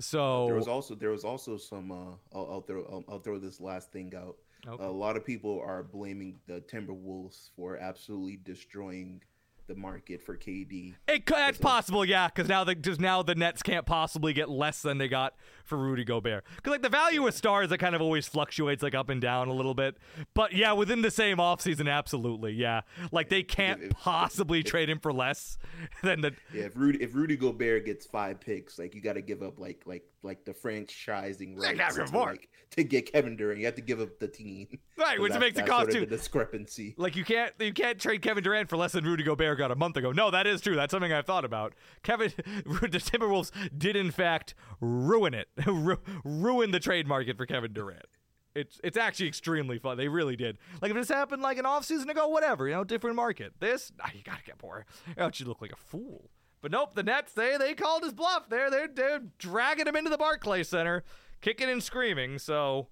So There was also there was also some. Uh, I'll, I'll throw I'll, I'll throw this last thing out. Okay. A lot of people are blaming the Timberwolves for absolutely destroying the market for KD. it, that's possible, yeah, because now the just now the Nets can't possibly get less than they got for Rudy Gobert. Because like the value of stars, that kind of always fluctuates like up and down a little bit. But yeah, within the same offseason, absolutely, yeah. Like they can't if- if- possibly if- trade him for less than the. Yeah, if Rudy if Rudy Gobert gets five picks, like you got to give up like like like the franchising rights to, like, to get Kevin Durant. You have to give up the team, Right, which that- makes that's cost sort of too- the discrepancy. Like you can't you can't trade Kevin Durant for less than Rudy Gobert got a month ago. No, that is true. That's something I've thought about. Kevin the Timberwolves did in fact ruin it, Ru- ruin the trade market for Kevin Durant. It's it's actually extremely fun. They really did. Like if this happened like an off season ago, whatever, you know, different market. This, nah, you gotta get more. Oh, Else you look like a fool. But nope, the Nets they they called his bluff. They're they're they're dragging him into the Barclays Center, kicking and screaming. So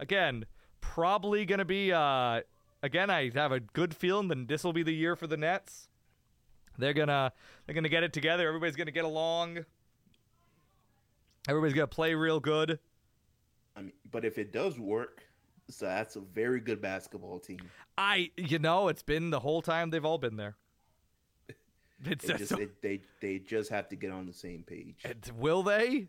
again, probably gonna be uh again I have a good feeling that this will be the year for the Nets. They're gonna they're gonna get it together. Everybody's gonna get along. Everybody's gonna play real good. I mean, but if it does work, so that's a very good basketball team. I you know it's been the whole time they've all been there. It's, They just so- it, they they just have to get on the same page. it's- will they?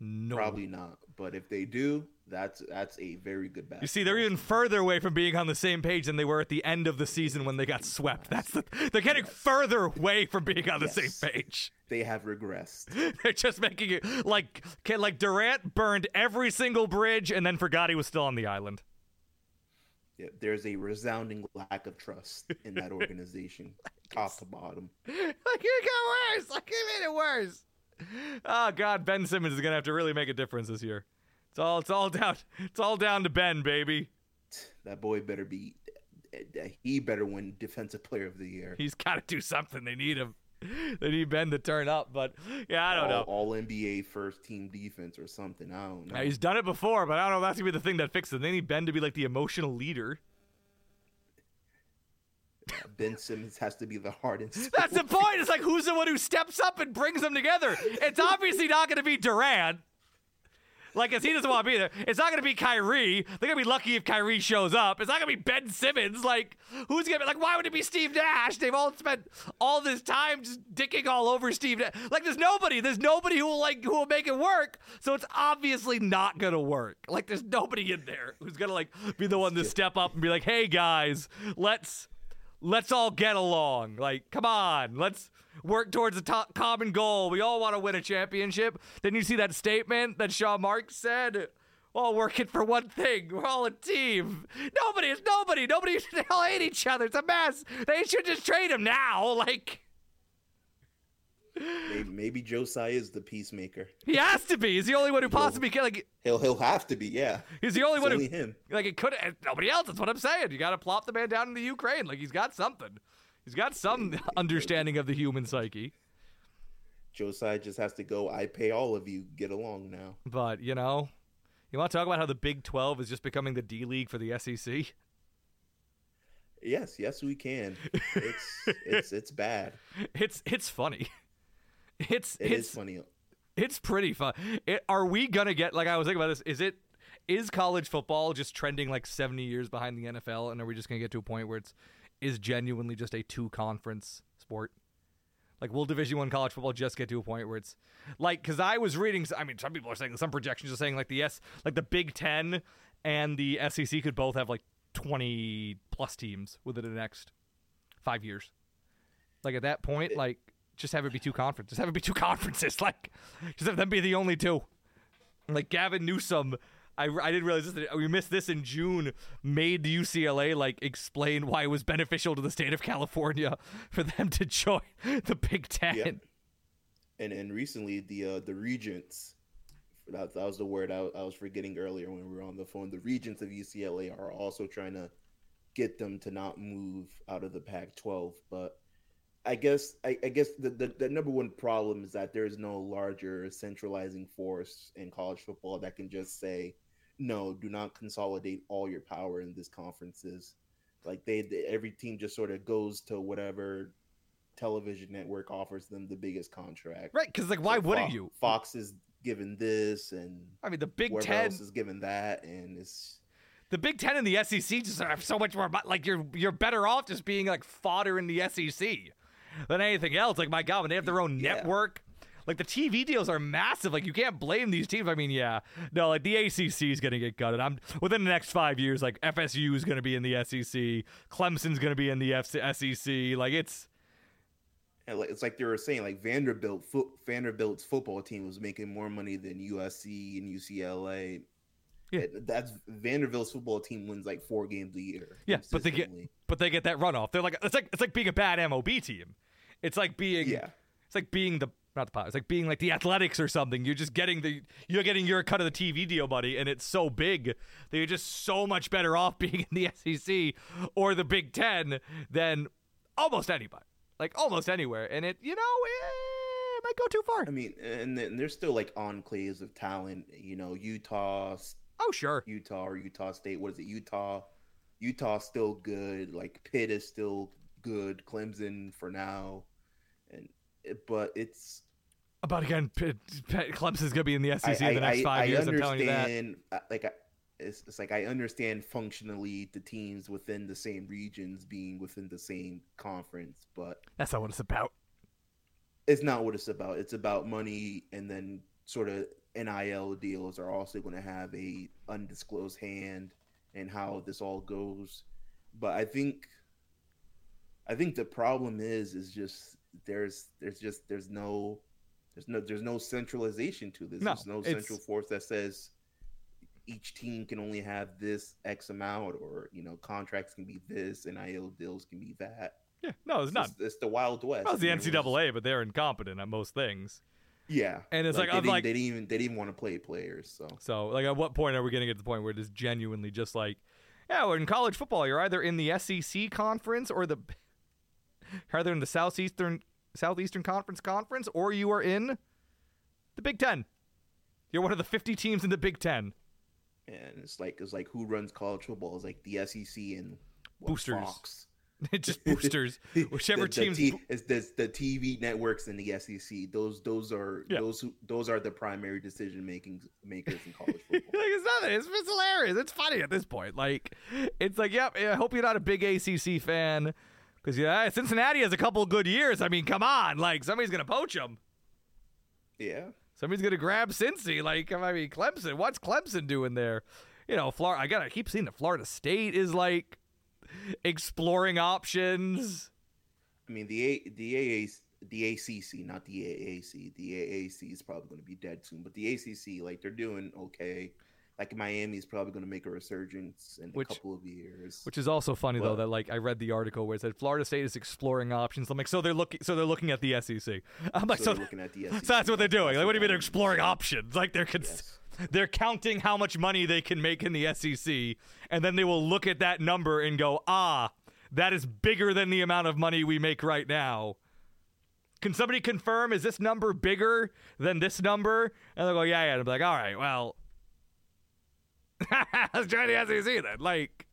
No. Probably not, but if they do, that's that's a very good basketball. You see, they're even further away from being on the same page than they were at the end of the season when they got swept. That's the they're getting further away from being on the Yes. same page. they have regressed. They're just making it like like Durant burned every single bridge and then forgot he was still on the island. Yeah, there's a resounding lack of trust in that organization, top to bottom. like it got worse. Like it made it worse. Oh God, Ben Simmons is gonna have to really make a difference this year. It's all it's all down it's all down to Ben, baby. That boy better be. Eh, eh, he better win Defensive Player of the Year. He's got to do something. They need him. They need Ben to turn up. But yeah, I don't know. All, NBA first team defense or something. I don't know. Yeah, he's done it before, but I don't know if that's gonna be the thing that fixes it. They need Ben to be like the emotional leader. Ben Simmons has to be the soul. That's the point. It's like who's the one who steps up and brings them together? It's obviously not gonna be Durant. Like, as he doesn't want to be there. It's not going to be Kyrie. They're going to be lucky if Kyrie shows up. It's not going to be Ben Simmons. Like, who's going to be, like, why would it be Steve Nash? They've all spent all this time just dicking all over Steve Nash. Like, there's nobody. There's nobody who will, like, who will make it work. So it's obviously not going to work. Like, there's nobody in there who's going to, like, be the one to step up and be like, hey, guys, let's. Let's all get along. Like, come on. Let's work towards a to- common goal. We all want to win a championship. Then you see that statement that Sean Marks said. all working for one thing. We're all a team. Nobody is nobody. Nobody should all hate each other. It's a mess. They should just trade him now. Like Maybe, maybe Josiah is the peacemaker. he has to be. He's the only one who possibly can. Like He'll he'll have to be. Yeah, he's the only it's one only who. him. Like it could. Eh, nobody else. That's what I'm saying. You got to plop the man down in the Ukraine. Like he's got something. He's got some understanding of the human psyche. Josiah just has to go. I pay all of you. Get along now. But you know, you want to talk about how the Big Twelve is just becoming the D League for the SEC? Yes, yes, we can. It's it's it's bad. It's it's funny. It's It it's is funny. it's pretty fun. It, are we gonna get like I was thinking about this? Is it is college football just trending like seventy years behind the NFL, and are we just gonna get to a point where it's is genuinely just a two conference sport? Like, will Division One college football just get to a point where it's like? Because I was reading, I mean, some people are saying some projections are saying like the S, like the Big Ten and the SEC could both have like twenty plus teams within the next five years. Like at that point, like just have it be two conferences. Just have it be two conferences. Like just have them be the only two. Like Gavin Newsom, I, I didn't realize this. We missed this in June. Made the UCLA like explain why it was beneficial to the state of California for them to join the Big Ten. Yeah. And and recently the uh, the regents, that, that was the word I, I was forgetting earlier when we were on the phone. The regents of UCLA are also trying to get them to not move out of the Pac-12, but I guess I, I guess the, the the number one problem is that there is no larger centralizing force in college football that can just say, no, do not consolidate all your power in these conferences. Like they, they every team just sort of goes to whatever television network offers them the biggest contract. Right? Because like, why So wouldn't Fo- you? Fox is given this, and I mean, the Big Ten, is given that, and it's the Big Ten and the SEC just have so much more. Like you're you're better off just being like fodder in the SEC than anything else. Like my God, when they have their own Yeah. network. Like the TV deals are massive. Like you can't blame these teams. I mean, yeah, no, like the ACC is gonna get gutted. I'm within the next five years. Like FSU is gonna be in the SEC. Clemson's gonna be in the F- SEC. Like it's like, it's like they were saying, like Vanderbilt, fo- Vanderbilt's football team was making more money than USC and UCLA. Yeah. That's Vanderbilt's football team wins like four games a year. yeah, but they get but they get that runoff. They're like it's like it's like being a bad MLB team. It's like being yeah. It's like being the not the pot. It's like being like the Athletics or something. You're just getting the you're getting your cut of the TV deal, buddy, and it's so big that you're just so much better off being in the SEC or the Big Ten than almost anybody, like almost anywhere. And it, you know, it might go too far. I mean, and then there's still like enclaves of talent. You know, Utah, Oh sure, Utah or Utah State. What is it? Utah. Utah's still good. Like Pitt is still good. Clemson for now, and but it's but again, P- P- Clemson's gonna be in the SEC I, in the next five I years. I'm telling you that. uh, Like it's, it's like I understand functionally the teams within the same regions being within the same conference, but That's not what it's about. it's not what it's about. It's about money, and then sort of NIL deals are also going to have a undisclosed hand and how this all goes. But I think, I think the problem is is just there's there's just there's no there's no there's no centralization to this. No, there's no central force that says each team can only have this X amount, or you know contracts can be this, and NIL deals can be that. Yeah, no, it's not. It's, it's the Wild West. Well, it's the NCAA, but they're incompetent at most things. Yeah, And it's like, they didn't, like- they didn't even they didn't even want to play players. So So, like, at what point are we going to get to the point where it is genuinely just like, yeah, well, in college football, you're either in the SEC conference or the, either in the southeastern Southeastern Conference conference, or you are in the Big Ten. You're one of the 50 teams in the Big Ten. and it's like it's like who runs college football? It's like the SEC and what, Boosters. Fox. just boosters, whichever the, the teams. T- it's the, the TV networks and the SEC. Those those are Yeah. those who, those are the primary decision making makers in college football. like it's nothing. It's, it's hilarious. It's funny at this point. Like it's like, yep. I hope you're not a big ACC fan because yeah, Cincinnati has a couple good years. I mean, come on, like somebody's gonna poach them. yeah, Somebody's gonna grab Cincy. Like I mean, Clemson. What's Clemson doing there? You know, Florida. I gotta keep seeing that Florida State is like exploring options. I mean the A, the AAC, the ACC, not the AAC. The AAC is probably going to be dead soon, but the ACC, like they're doing okay. Like Miami's probably going to make a resurgence in Which- a couple of years. Which is also funny though that like I read the article where it said Florida State is exploring options. I'm like, so they're looking, so they're looking at the SEC. I'm like, so so, they're looking at the so SEC. that's what they're doing. Like, what do you mean they're exploring options? Like they're cons- they're counting how much money they can make in the SEC, and then they will look at that number and go, ah, that is bigger than the amount of money we make right now. Can somebody confirm is this number bigger than this number? And they'll go, yeah, yeah. And be like, all right, well, let's try the SEC then. Like,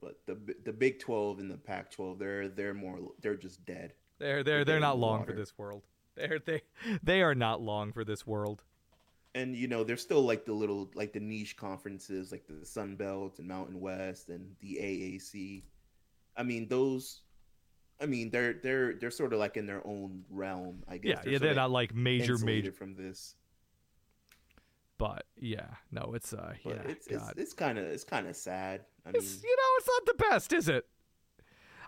but the the Big Twelve and the Pac twelve, they're they're more they're just dead. They're they're They're they're not long for this world. They're they they are not long for this world. And you know, there's still like the little like the niche conferences like the Sun Belt and Mountain West and the AAC. I mean, those I mean, they're they're they're sort of like in their own realm, I guess. Yeah, yeah, they're not like major major, from this. But yeah, no, it's uh, But yeah, it's, God. it's kind of it's kind of sad. I mean, It's, you know, it's not the best, is it?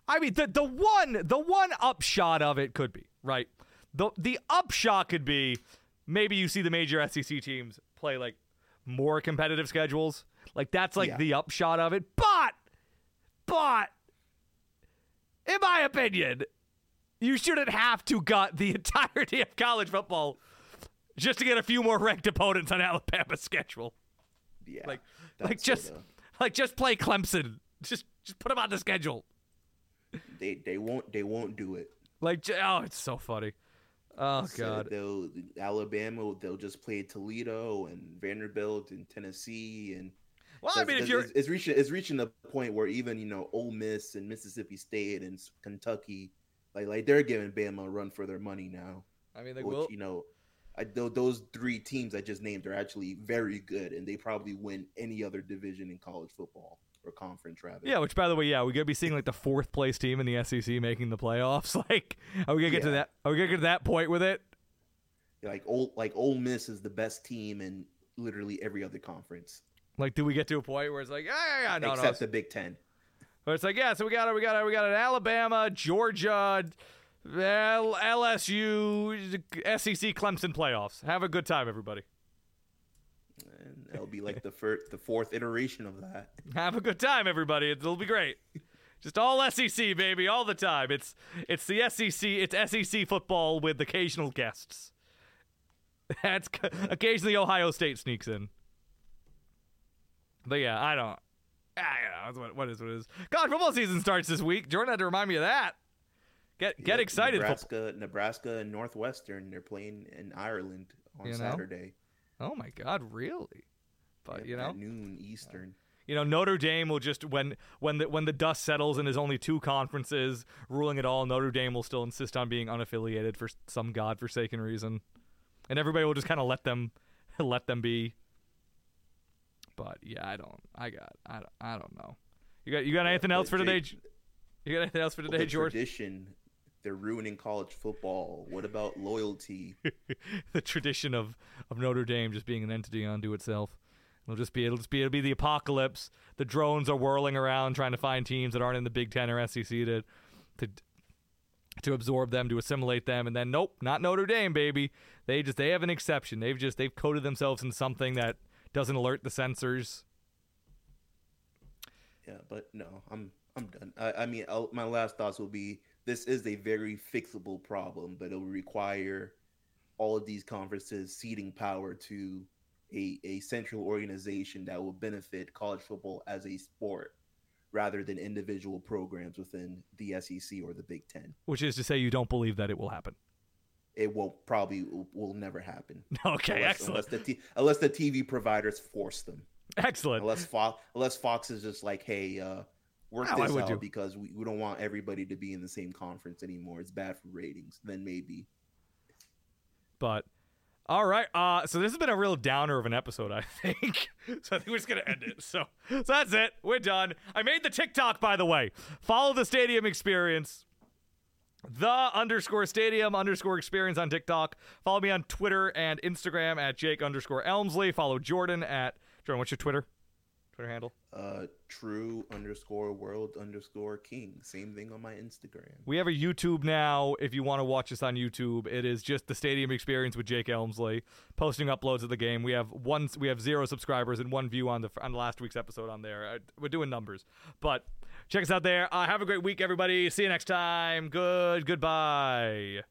I mean, the the one the one upshot of it could be right. the The upshot could be maybe you see the major SEC teams play like more competitive schedules. Like that's like Yeah. the upshot of it. But but in my opinion, you shouldn't have to gut the entirety of college football just to get a few more ranked opponents on Alabama's schedule. yeah, Like like just sorta- like just play Clemson. Just just put them on the schedule. they they won't they won't do it. Like oh, it's so funny. Oh So god. they'll Alabama. They'll just play Toledo and Vanderbilt and Tennessee and. Well, I mean, if it's, you're it's, it's reaching it's reaching the point where even you know Ole Miss and Mississippi State and Kentucky, like like they're giving Bama a run for their money now. I mean, they which will. you know, I, tho- those three teams I just named are actually very good, and they probably win any other division in college football or conference rather. Yeah, which by the way, yeah, we're gonna be seeing like the fourth place team in the SEC making the playoffs. Like, are we gonna get to that? Are we gonna get to that point with it? like Ole like Ole Miss is the best team in literally every other conference Like, do we get to a point where it's like, yeah, yeah, yeah, no, no, except the Big Ten. But it's like, yeah, so we got it, we got it, we got an Alabama, Georgia, L- LSU, SEC, Clemson playoffs. Have a good time, everybody. And that'll be like the first, the fourth iteration of that. Have a good time, everybody. It'll be great. Just all SEC, baby, all the time. It's it's the SEC. It's SEC football with occasional guests. That's occasionally Ohio State sneaks in. But yeah, I don't. I don't know. What, what is what is? College football season starts this week. Jordan had to remind me of that. Get get Yep, excited. for- Nebraska, Nebraska, and Northwestern. They're playing in Ireland on You know? Saturday. oh my God, really? But Yep, you know, at noon Eastern. you know Notre Dame will just when when the when the dust settles and there's only two conferences ruling it all, Notre Dame will still insist on being unaffiliated for some godforsaken reason, and everybody will just kind of let them let them be. But yeah, I don't. I got. I don't. I don't know. You got. You got anything else for today? Jake- You got anything else for today, George? tradition. They're ruining college football. What about loyalty? the tradition of of Notre Dame just being an entity unto itself. It'll just be it'll just be it'll be the apocalypse. The drones are whirling around trying to find teams that aren't in the Big Ten or SEC to to to absorb them, to assimilate them, and then nope, not Notre Dame, baby. They just they have an exception. They've just they've coded themselves in something that doesn't alert the censors. Yeah, but no, I'm I'm done. I, I mean, I'll, my last thoughts will be: this is a very fixable problem, but it will require all of these conferences ceding power to a a central organization that will benefit college football as a sport, rather than individual programs within the SEC or the Big Ten. Which is to say, you don't believe that it will happen. It will probably will, will never happen. Okay, unless, excellent, Unless the t- unless the TV providers force them. excellent. unless Fox unless Fox is just like, hey, uh, work Oh, I this would out do. because we, we don't want everybody to be in the same conference anymore. It's bad for ratings. Then maybe. But all right, uh, so this has been a real downer of an episode, I think. so I think we're just gonna end it. So, so that's it. We're done. I made the TikTok, by the way. Follow the stadium experience. The underscore stadium underscore experience on TikTok. Follow me on Twitter and Instagram at Jake underscore Elmsley. Follow Jordan at Jordan. What's your Twitter? Twitter handle. Uh, true underscore world underscore king. Same thing on my Instagram. We have a YouTube now. If you want to watch us on YouTube, it is just the Stadium Experience with Jake Elmsley, posting uploads of the game. We have one, we have zero subscribers and one view on the on last week's episode on there. Uh, we're doing numbers, but check us out there. Uh, have a great week, everybody. See you next time. Good, goodbye.